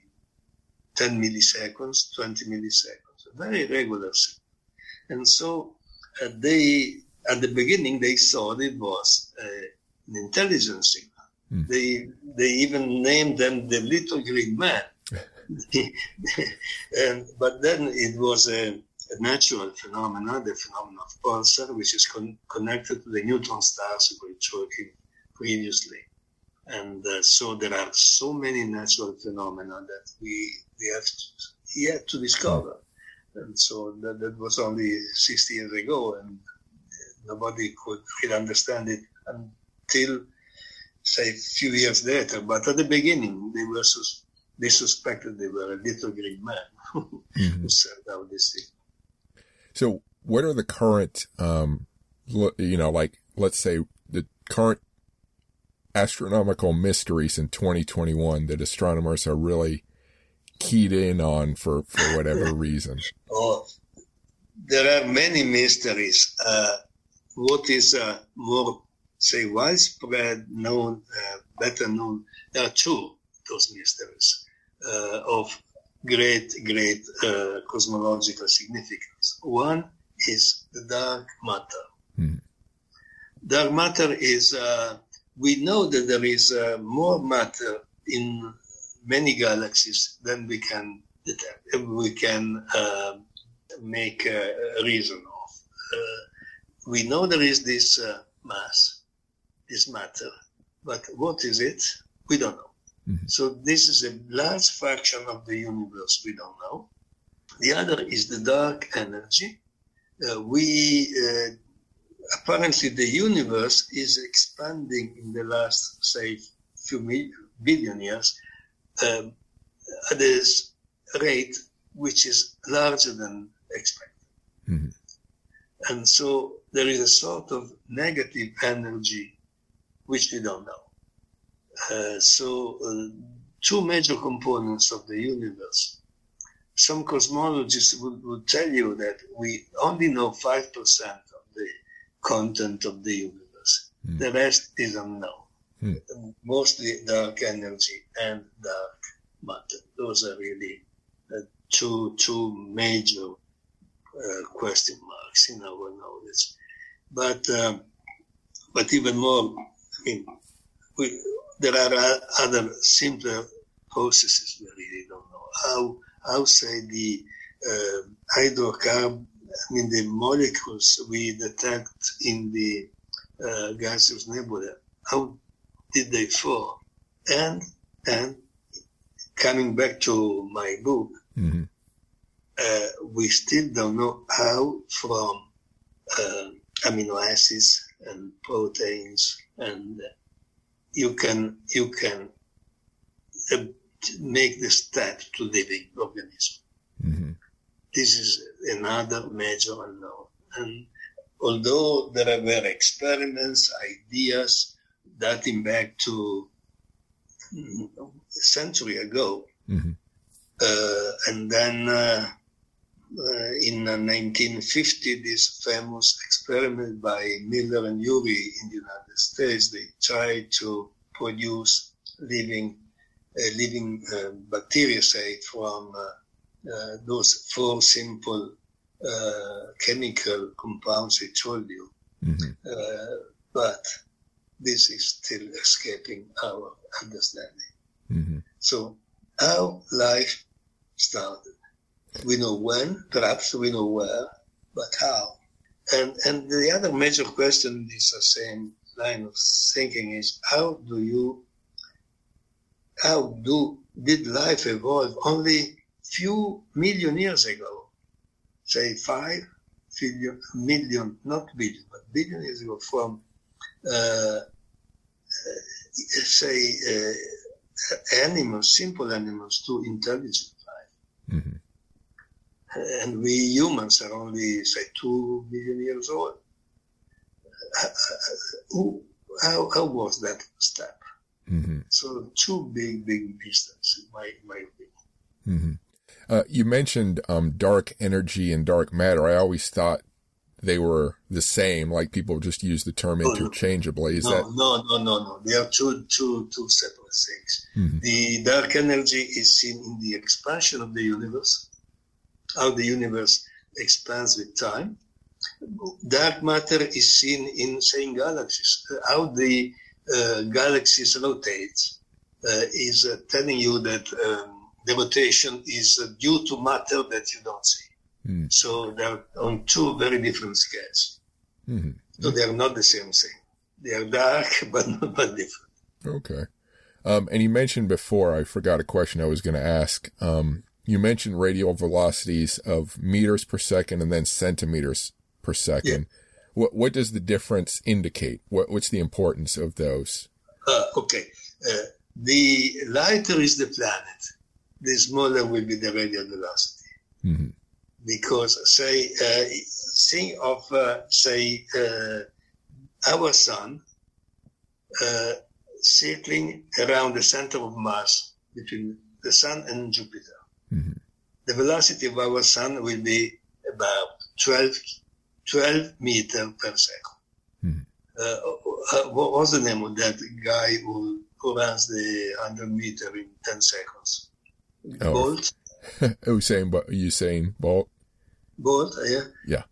10 milliseconds 20 milliseconds very regular signal. and so they at the beginning they saw it was uh, an intelligence signal mm. they they even named them the little green man and but then it was a, a natural phenomenon, the phenomenon of pulsar, which is con- connected to the neutron stars we were talking previously. And uh, so there are so many natural phenomena that we, we have to, yet to discover. And so that, that was only 60 years ago, and nobody could really understand it until, say, a few years later. But at the beginning, they were sus- they suspected they were a little green man mm-hmm. who sent out this thing. So, what are the current, um, you know, like let's say the current astronomical mysteries in 2021 that astronomers are really keyed in on for, for whatever reason? Oh, there are many mysteries. Uh, what is uh, more, say, widespread known, uh, better known? There are two those mysteries uh, of great, great uh, cosmological significance. One is the dark matter. Hmm. Dark matter is uh, we know that there is uh, more matter in many galaxies then we can detect, we can uh, make a, reason of. Uh, we know there is this uh, mass, this matter, but what is it? We don't know. Mm-hmm. So this is a large fraction of the universe we don't know. The other is the dark energy. Uh, we uh, apparently the universe is expanding in the last, say, few billion years um, at a rate which is larger than expected. Mm-hmm. And so there is a sort of negative energy which we don't know. Uh, so, uh, two major components of the universe. Some cosmologists would, would tell you that we only know 5% of the content of the universe. Mm. The rest is unknown. Mm. Mostly dark energy and dark matter. Those are really uh, two two major uh, question marks in our knowledge. But um, but even more, I mean, we, there are other simpler processes we really don't know how outside the uh, hydrocarbon I mean, the molecules we detect in the uh, gaseous nebula. How did they form? And and coming back to my book, mm-hmm. uh, we still don't know how from uh, amino acids and proteins, and you can you can uh, make the step to living organism. Mm-hmm. This is another major unknown, and although there were experiments, ideas dating back to mm, a century ago, mm-hmm. uh, and then uh, uh, in 1950, this famous experiment by Miller and Urey in the United States, they tried to produce living living uh, bacteria, say, from uh, uh, those four simple chemical compounds I told you. Mm-hmm. but this is still escaping our understanding. Mm-hmm. So, how life started. We know when, perhaps we know where, but how? And and the other major question in this same line of thinking is how do you how do did life evolve only few million years ago? Say five billion, million, not billion, but billion years ago from uh, say uh, animals, simple animals to intelligent life. Mm-hmm. And we humans are only say two billion years old. Uh, uh how, how was that step? Mm-hmm. So two big, big distance, in my, my opinion. Mm-hmm. Uh, you mentioned um, dark energy and dark matter. I always thought they were the same, like people just use the term oh, interchangeably. Is no, that no, no, no, no? They are two, two, two separate things. Mm-hmm. The dark energy is seen in the expansion of the universe, how the universe expands with time. Dark matter is seen in, say, galaxies, how the uh, galaxies rotate uh, is uh, telling you that um, the rotation is due to matter that you don't see. Mm. So they're on two very different scales. Mm-hmm. So they are not the same thing. They are dark, but not but different. Okay. Um, and you mentioned before, I forgot a question I was going to ask. Um, you mentioned radial velocities of meters per second and then centimeters per second. Yeah. What what does the difference indicate? What what's the importance of those? Uh, okay, uh, the lighter is the planet, the smaller will be the radial velocity. Mm-hmm. Because say uh, think of uh, say uh, our sun uh, circling around the center of mass between the sun and Jupiter. Mm-hmm. The velocity of our sun will be about 12 12 meter per second. Hmm. Uh, uh, what was the name of that guy who, who runs the 100 meter in 10 seconds? Oh. Bolt? Usain, Usain Bolt? Bolt, uh, yeah. Yeah.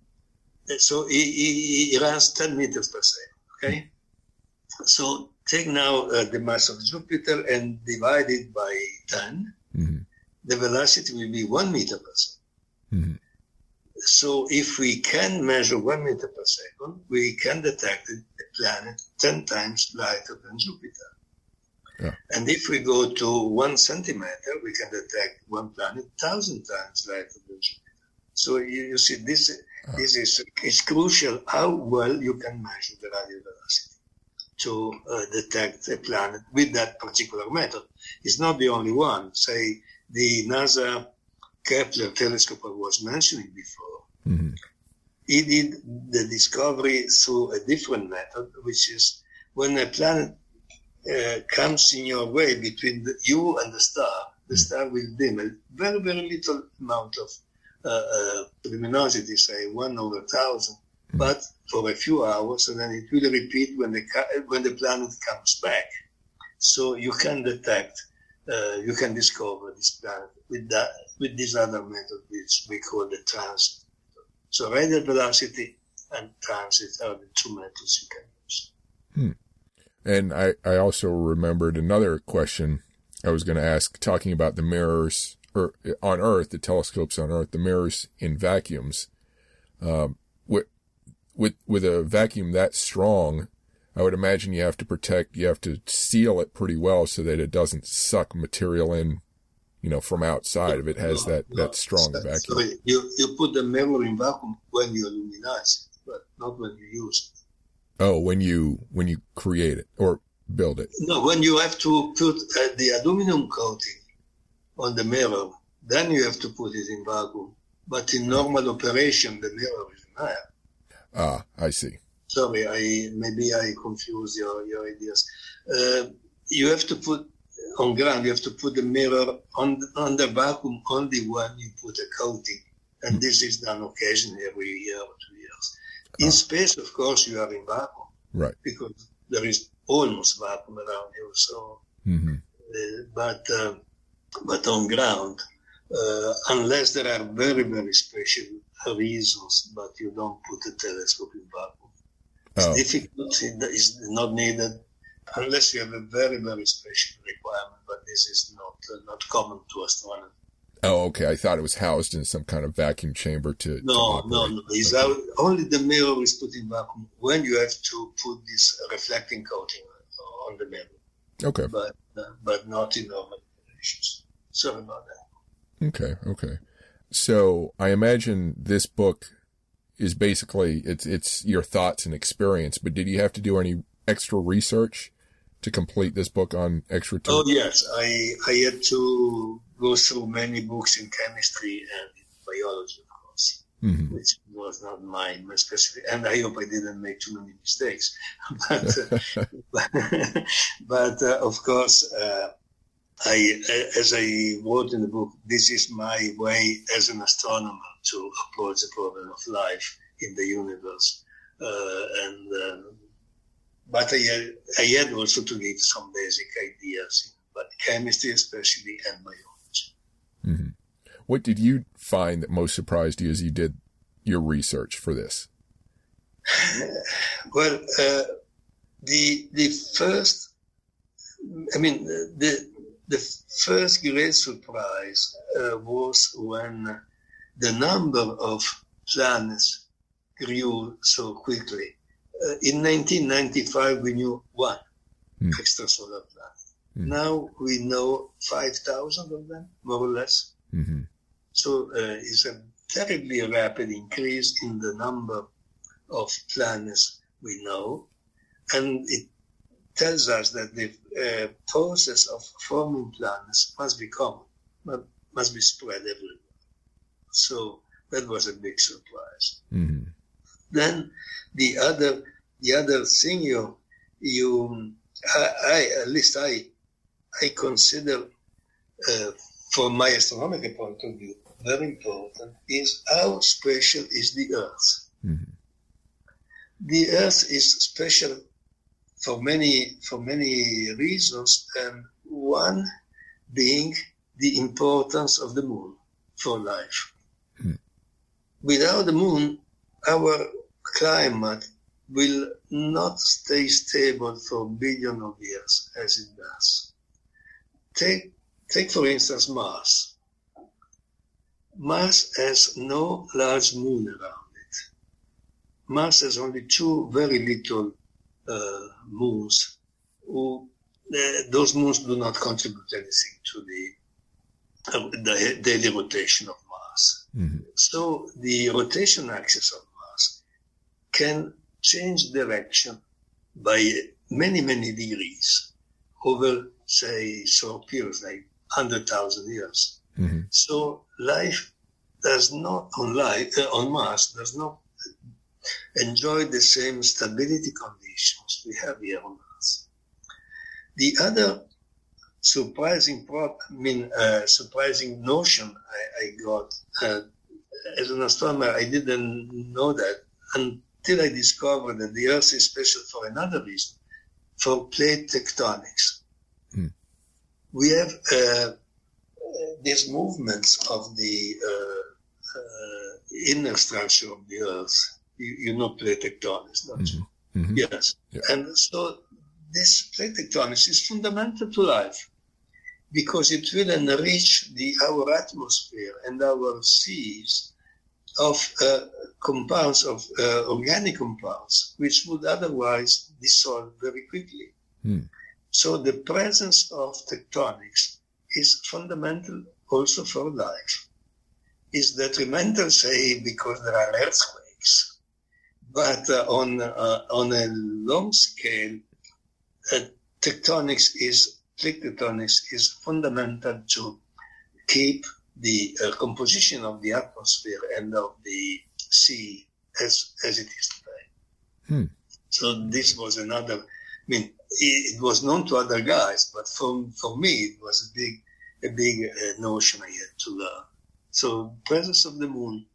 Uh, so he, he, he runs 10 meters per second, okay? Hmm. So take now uh, the mass of Jupiter and divide it by 10. Mm-hmm. The velocity will be 1 meter per 2nd mm-hmm. So if we can measure one meter per second, we can detect a planet 10 times lighter than Jupiter. Yeah. And if we go to one centimeter, we can detect one planet thousand times lighter than Jupiter. So you, you see, this this is is crucial how well you can measure the radial velocity to uh, detect a planet with that particular method. It's not the only one. Say the NASA Kepler telescope I was mentioning before, mm-hmm. he did the discovery through a different method, which is when a planet uh, comes in your way between the, you and the star, the mm-hmm. star will dim a very, very little amount of uh, uh, luminosity, say one over 1000 mm-hmm. but for a few hours, and then it will repeat when the when the planet comes back. So you can detect, uh, you can discover this planet with that with this other method, which we call the transit. So radial velocity and transit are the two methods you can use. Hmm. And I, I also remembered another question I was going to ask, talking about the mirrors or on Earth, the telescopes on Earth, the mirrors in vacuums. Um, with with with a vacuum that strong, I would imagine you have to protect, you have to seal it pretty well so that it doesn't suck material in, you know, from outside if it has No, that, no. that strong vacuum. so you, you put the mirror in vacuum when you luminize it, but not when you use it. Oh, when you, when you create it or build it. No, when you have to put uh, the aluminum coating on the mirror, then you have to put it in vacuum. But in normal operation, the mirror is in air. Ah, I see. Sorry, I maybe I confuse your, your ideas. Uh, you have to put on ground. You have to put the mirror on on the vacuum only when you put a coating, and this is done occasionally every year or two years. In Ah. space, of course, you are in vacuum Right. because there is almost vacuum around you. So, hmm uh, but uh, but on ground, uh, unless there are very very special reasons, but you don't put a telescope in vacuum. Oh, difficult it is not needed unless you have a very very special requirement but this is not uh, not common to astronomy oh, okay. I thought it was housed in some kind of vacuum chamber to, to no no no. It's out, only the mirror is put in vacuum when you have to put this reflecting coating on the mirror. Okay. but uh, but not in normal sorry about that Okay, okay. So I imagine this book is basically it's it's your thoughts and experience. But did you have to do any extra research to complete this book on extra? oh yes i i had to go through many books in chemistry and in biology of course hmm which was not my, my specific, and I hope I didn't make too many mistakes. but, uh, but, but, uh, of course, uh, I, as I wrote in the book, this is my way as an astronomer to approach the problem of life in the universe. Uh, and uh, but I, had- I had also to give some basic ideas, but chemistry especially and biology. hmm What did you find that most surprised you as you did your research for this? Well, uh, the the first, I mean, the the first great surprise uh, was when the number of planets grew so quickly. Uh, in 1995, we knew one Hmm. extrasolar planet. Hmm. Now we know 5,000 of them, more or less. hmm So uh, it's a terribly rapid increase in the number of planets we know, and it tells us that the uh, process of forming planets must be common, must be spread everywhere. So that was a big surprise. hmm Then the other, the other thing you, you, I, I at least I, I consider, uh, from my astronomical point of view, very important is how special is the Earth. hmm The Earth is special for many, for many reasons, and one being the importance of the moon for life. Hmm. Without the moon, our climate will not stay stable for billions of years as it does. Take, take for instance Mars. Mars has no large moon around it. Mars has only two very little moons. Who, those moons do not contribute anything to the, uh, the daily rotation of Mars. hmm So the rotation axis of Mars can change direction by many, many degrees over, say, short periods like 100,000 years. hmm So life does not on life uh, on Mars does not enjoy the same stability conditions we have here on Earth. The other surprising pro- I mean uh, surprising notion I, I got uh, as an astronomer I didn't know that until I discovered that the Earth is special for another reason for plate tectonics. Hmm. We have uh, these movements of the uh, uh, inner structure of the Earth. You, you know plate tectonics, don't you? hmm hmm Yes. Yeah. And so this plate tectonics is fundamental to life because it will enrich the, our atmosphere and our seas of uh, compounds of uh, organic compounds, which would otherwise dissolve very quickly. Hmm. So the presence of tectonics is fundamental also for life. Is detrimental, say, because there are earthquakes, but uh, on uh, on a long scale, uh, tectonics is plate tectonics is fundamental to keep the uh, composition of the atmosphere and of the sea as as it is today. Hmm. So this was another. I mean, it, was known to other guys, but for for me, it was a big a big uh, notion I had to learn. So presence of the moon,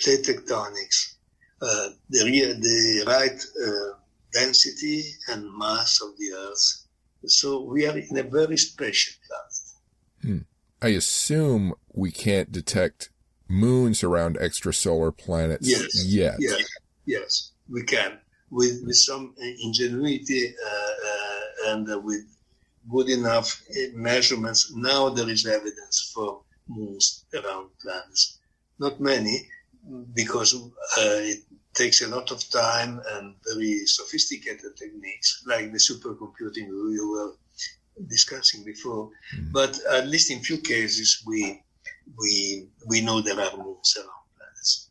plate tectonics, the the right uh, density and mass of the Earth. So we are in a very special planet. Hmm. I assume we can't detect moons around extrasolar planets yes, yet. Yes, yes, we can. With, with some ingenuity uh, uh, and uh, with good enough measurements, now there is evidence for moons around planets. Not many, because uh, it takes a lot of time and very sophisticated techniques, like the supercomputing we were discussing before. Mm. But at least in few cases, we we we know there are moons around planets.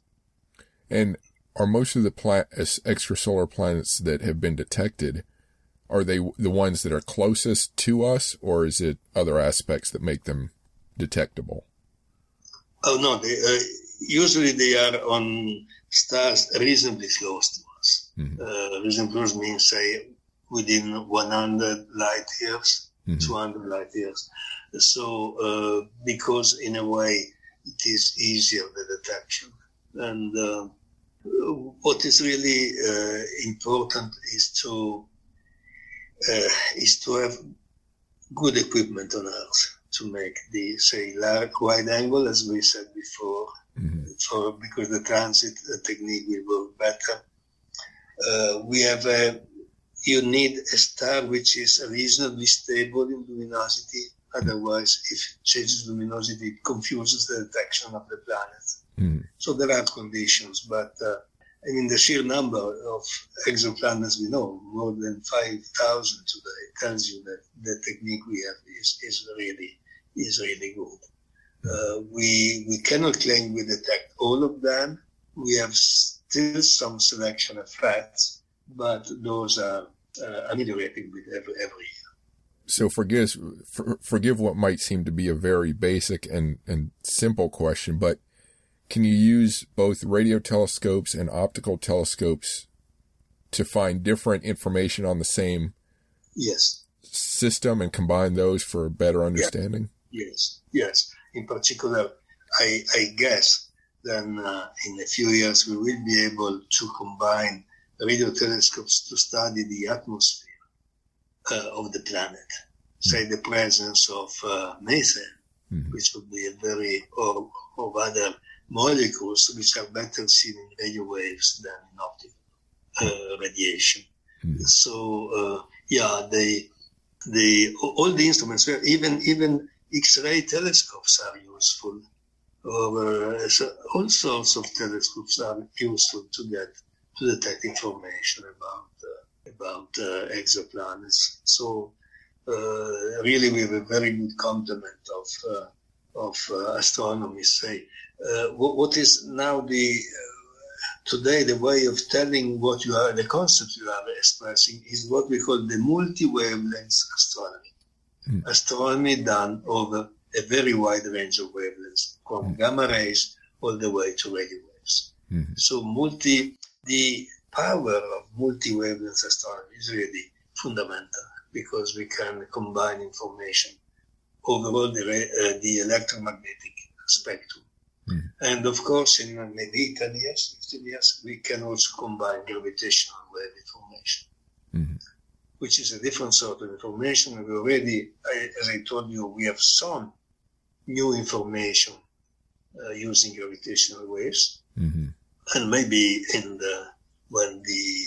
And are most of the planet, extrasolar planets that have been detected are they the ones that are closest to us, or is it other aspects that make them detectable? Oh no, they, uh, usually they are on stars reasonably close to us. Mm-hmm. Uh, reasonably close means say within 100 light years mm-hmm. 200 light years. So, uh, because in a way it is easier the detection. And uh, what is really uh, important is to uh, is to have good equipment on Earth to make the say large wide angle, as we said before, mm-hmm. for because the transit technique will work better. Uh, we have a you need a star which is reasonably stable in luminosity. Otherwise, if it changes luminosity, it confuses the detection of the planet. Mm. So there are conditions, but uh, I mean, the sheer number of exoplanets we know, more than 5,000 today, tells you that the technique we have is, is really is really good. Uh, we we cannot claim we detect all of them. We have still some selection effects, but those are uh, ameliorating with every, every year. So forgive for, forgive what might seem to be a very basic and, and simple question, but can you use both radio telescopes and optical telescopes to find different information on the same yes system and combine those for a better understanding? Yes, yes. In particular, I, I guess then uh, in a few years we will be able to combine radio telescopes to study the atmosphere uh, of the planet, mm-hmm. say the presence of uh, methane, mm-hmm. which would be a very, or of other molecules which are better seen in radio waves than in optical uh, radiation. Mm-hmm. So, uh, yeah, they, the all the instruments, even even X-ray telescopes are useful, or uh, all sorts of telescopes are useful to get to detect information about uh, about uh, exoplanets. So uh, really, we have a very good complement of of astronomy. Say, what, what is now the today the way of telling what you are, the concept you are expressing is what we call the multi-wavelength astronomy. Mm. Astronomy done over a very wide range of wavelengths, from mm. gamma rays all the way to radio waves. Mm-hmm. So multi the power of multi-wavelength astronomy is really fundamental because we can combine information over all the, uh, the electromagnetic spectrum. Mm. And of course, in maybe 10 years, 15 years, we can also combine gravitational wave information, mm-hmm. Which is a different sort of information. We already, as I told you, we have some new information uh, using gravitational waves. Mm-hmm and maybe in the when the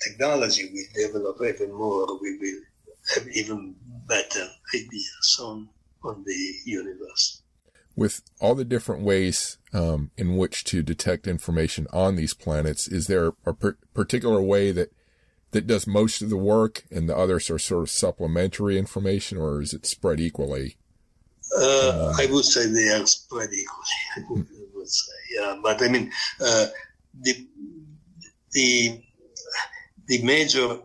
technology will develop even more, we will have even better ideas on on the universe. with all the different ways um, in which to detect information on these planets, is there a per- particular way that that does most of the work, and the others are sort of supplementary information, or is it spread equally? Uh, um, I would say they are spread equally. I would say, yeah. But I mean, uh, the the the major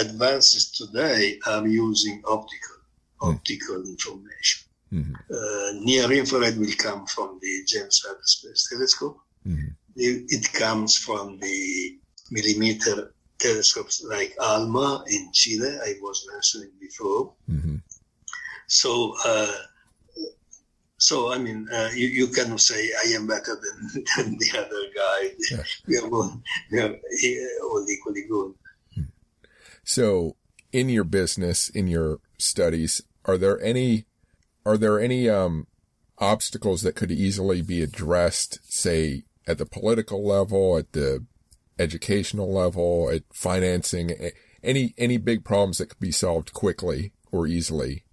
advances today are using optical hmm. optical information. Mm-hmm. Uh, near infrared will come from the James Webb Space Telescope. Mm-hmm. It, it, comes from the millimeter telescopes like ALMA in Chile, I was mentioning before. Mm-hmm. So, uh, so I mean, uh, you, you cannot say I am better than, than the other guy. Yeah. we are both we are all equally good. So, in your business, in your studies, are there any are there any um, obstacles that could easily be addressed, say at the political level, at the educational level, at financing, any any big problems that could be solved quickly or easily?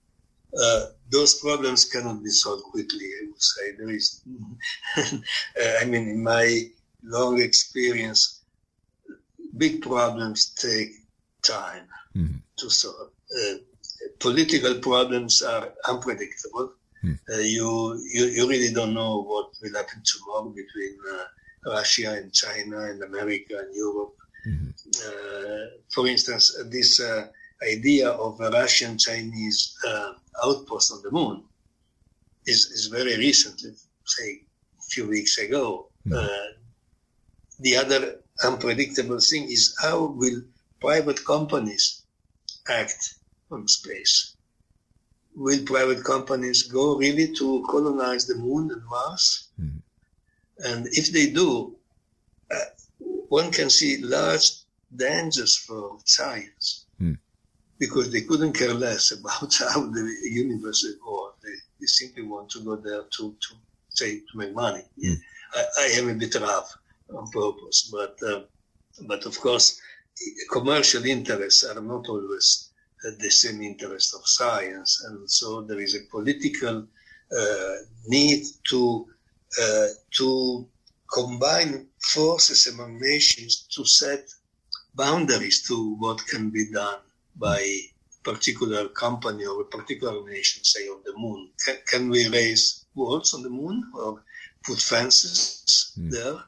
Uh, those problems cannot be solved quickly. I would say there is. uh, I mean, in my long experience, big problems take time mm-hmm. to solve. Uh, political problems are unpredictable. Mm. Uh, you, you, you really don't know what will happen tomorrow between uh, Russia and China and America and Europe. Mm-hmm. for instance, this uh, idea of a Russian Chinese uh, outpost on the moon is, is very recent, say a few weeks ago. Mm. the other unpredictable thing is how will private companies act on space. Will private companies go really to colonize the moon and Mars? Mm. And if they do, uh, one can see large dangers for science mm. because they couldn't care less about how the universe evolved. They, they simply want to go there to, to say to make money. Mm. I, I, am a bit rough on purpose, but uh, but of course, commercial interests are not always the same interest of science. And so there is a political uh, need to, uh, to combine forces among nations to set boundaries to what can be done by a particular company or a particular nation, say on the moon. Can, can we raise walls on the moon or put fences mm. there?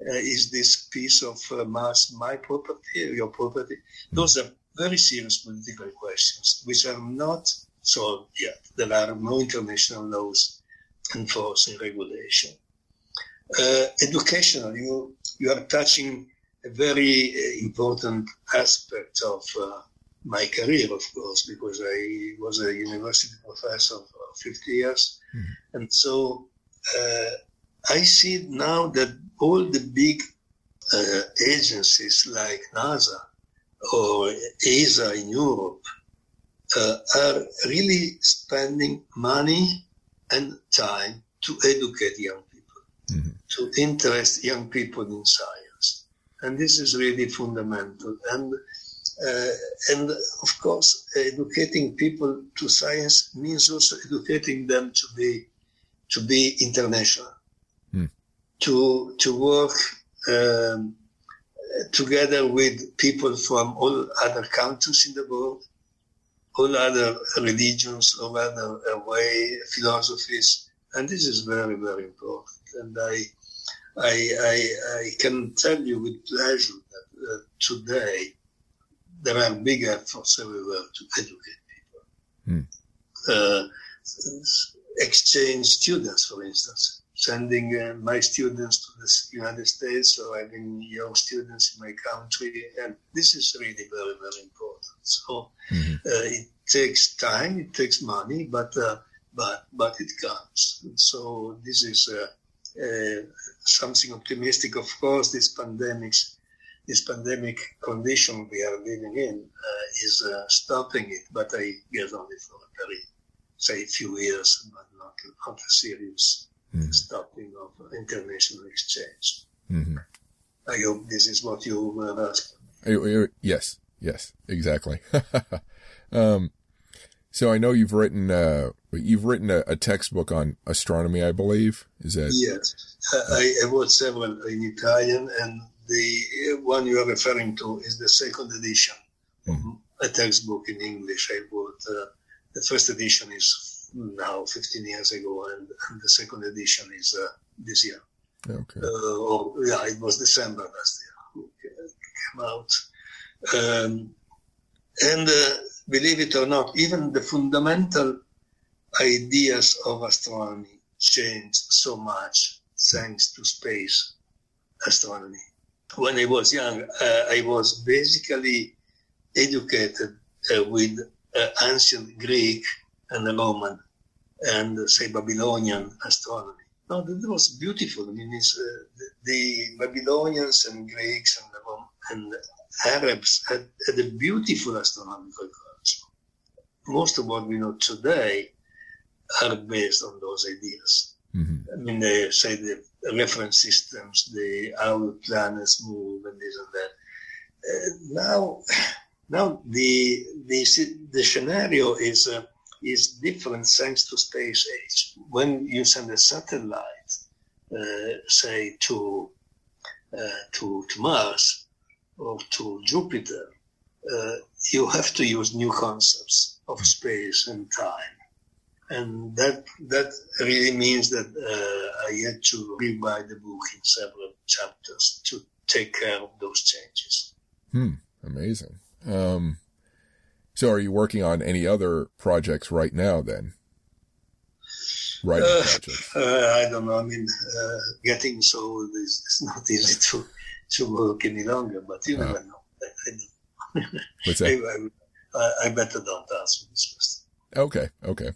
Uh, is this piece of uh, Mars my property, or your property? Mm. Those are very serious political questions, which are not solved yet. There are no international laws enforcing regulation. Uh, educational, you, you are touching a very uh, important aspect of uh, my career, of course, because I was a university professor for 50 years. Mm-hmm. And so uh, I see now that all the big uh, agencies like NASA or ESA in Europe uh, are really spending money and time to educate young people, mm-hmm. to interest young people in science. And this is really fundamental. And uh, and of course, educating people to science means also educating them to be to be international, mm. to to work um, together with people from all other countries in the world, all other religions, all other uh, way philosophies, and this is very, very important. And I, I, I, I can tell you with pleasure that uh, today there are big efforts everywhere to educate people. Mm. Uh, exchange students, for instance sending uh, my students to the United States or having young students in my country. And this is really very, very important. So mm-hmm. uh, it takes time, it takes money, but uh, but but it comes. And so this is uh, uh, something optimistic. Of course, this pandemic, this pandemic condition we are living in uh, is stopping it, but I guess only for a very, say, few years, but not, not a serious mm-hmm. stopping of international exchange. Mm-hmm. I hope this is what you were asking. Yes, yes, exactly. um, So I know you've written uh, you've written a, a, textbook on astronomy, I believe. Is that yes? I, I wrote several in Italian, and the one you are referring to is the second edition, mm-hmm. a textbook in English. I wrote uh, the first edition is now 15 years ago, and, and the second edition is uh, this year. Okay. Uh, or yeah, it was December last year. It came out, um, and uh, believe it or not, even the fundamental ideas of astronomy changed so much thanks to space astronomy. When I was young, uh, I was basically educated uh, with uh, ancient Greek and Roman and, uh, say, Babylonian astronomy. No, that was beautiful. I mean, uh, the, the, Babylonians and Greeks and, and Arabs had, had a beautiful astronomical culture. most of what we know today are based on those ideas. Mm-hmm. I mean, they say the reference systems, the how the planets move, and this and that. Uh, now, now the the the scenario is uh, is different thanks to space age. When you send a satellite, uh, say to uh, to to Mars or to Jupiter, uh, you have to use new concepts of space and time. And that that really means that uh, I had to rewrite the book in several chapters to take care of those changes. Hmm, amazing. Um, so, are you working on any other projects right now? Then, writing uh, projects. Uh, I don't know. I mean, uh, getting so old is, is not easy to to work any longer. But you never uh-huh. know. I, I What's that? I, I, better don't answer this question. Okay, okay.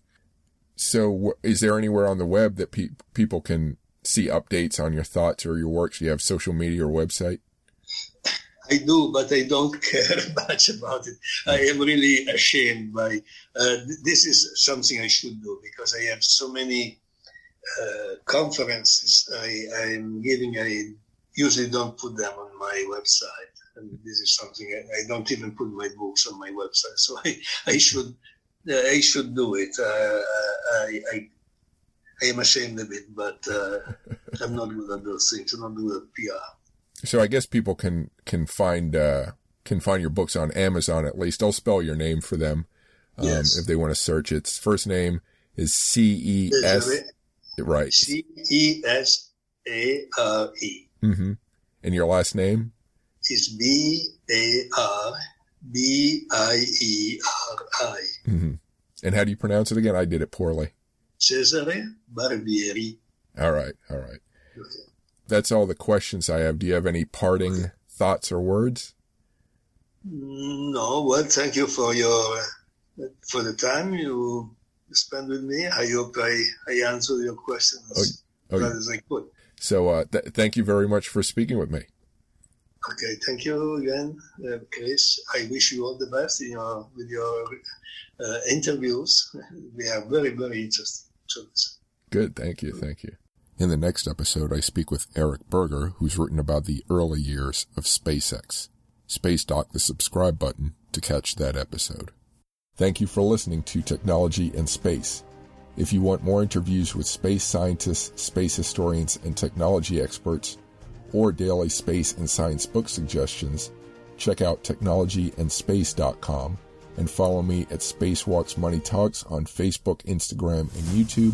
So, is there anywhere on the web that pe- people can see updates on your thoughts or your works? Do you have social media or website? I do, but I don't care much about it. I am really ashamed by uh, this is something I should do because I have so many uh, conferences I, am giving. I usually don't put them on my website and this is something I, I, don't even put my books on my website. So I, I should I should do it. Uh, I, I, I am ashamed of it, but uh, I'm not good at those things. I'm not good at PR. So I guess people can can find uh, can find your books on Amazon at least. I'll spell your name for them um, yes. if they want to search. Its first name is C E S. Right. C E S A R E. Mm-hmm. And your last name? is B A R B I E R I. Mm-hmm. And how do you pronounce it again? I did it poorly. Cesare Barbieri. All right, all right. Okay. That's all the questions I have. Do you have any parting okay. thoughts or words? No. Well, thank you for your for the time you spent with me. I hope I, I answered your questions oh, oh, as I could. So, uh, th- thank you very much for speaking with me. Okay, thank you again, uh, Chris. I wish you all the best in your, with your uh, interviews. We are very, very interesting. Good, thank you, thank you. In the next episode, I speak with Eric Berger, who's written about the early years of SpaceX. Space Dock the subscribe button to catch that episode. Thank you for listening to Technology and Space. If you want more interviews with space scientists, space historians, and technology experts, or daily space and science book suggestions, check out technologyandspace.com and follow me at Spacewalks Money Talks on Facebook, Instagram, and YouTube,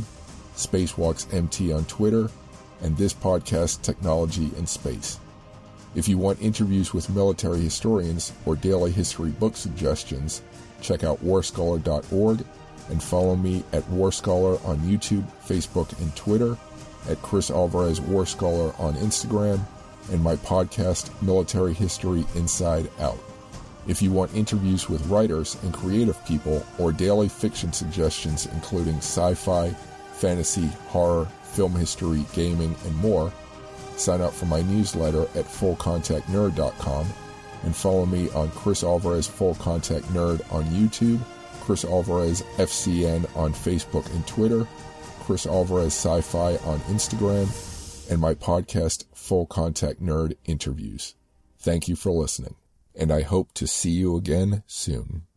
Spacewalks MT on Twitter, and this podcast, Technology and Space. If you want interviews with military historians or daily history book suggestions, check out warscholar.org and follow me at Warscholar on YouTube, Facebook, and Twitter at Chris Alvarez War Scholar on Instagram, and my podcast, Military History Inside Out. If you want interviews with writers and creative people or daily fiction suggestions including sci fi, fantasy, horror, film history, gaming, and more, sign up for my newsletter at fullcontactnerd.com and follow me on Chris Alvarez Full Contact Nerd on YouTube, Chris Alvarez FCN on Facebook and Twitter, Chris Alvarez Sci Fi on Instagram, and my podcast, Full Contact Nerd Interviews. Thank you for listening, and I hope to see you again soon.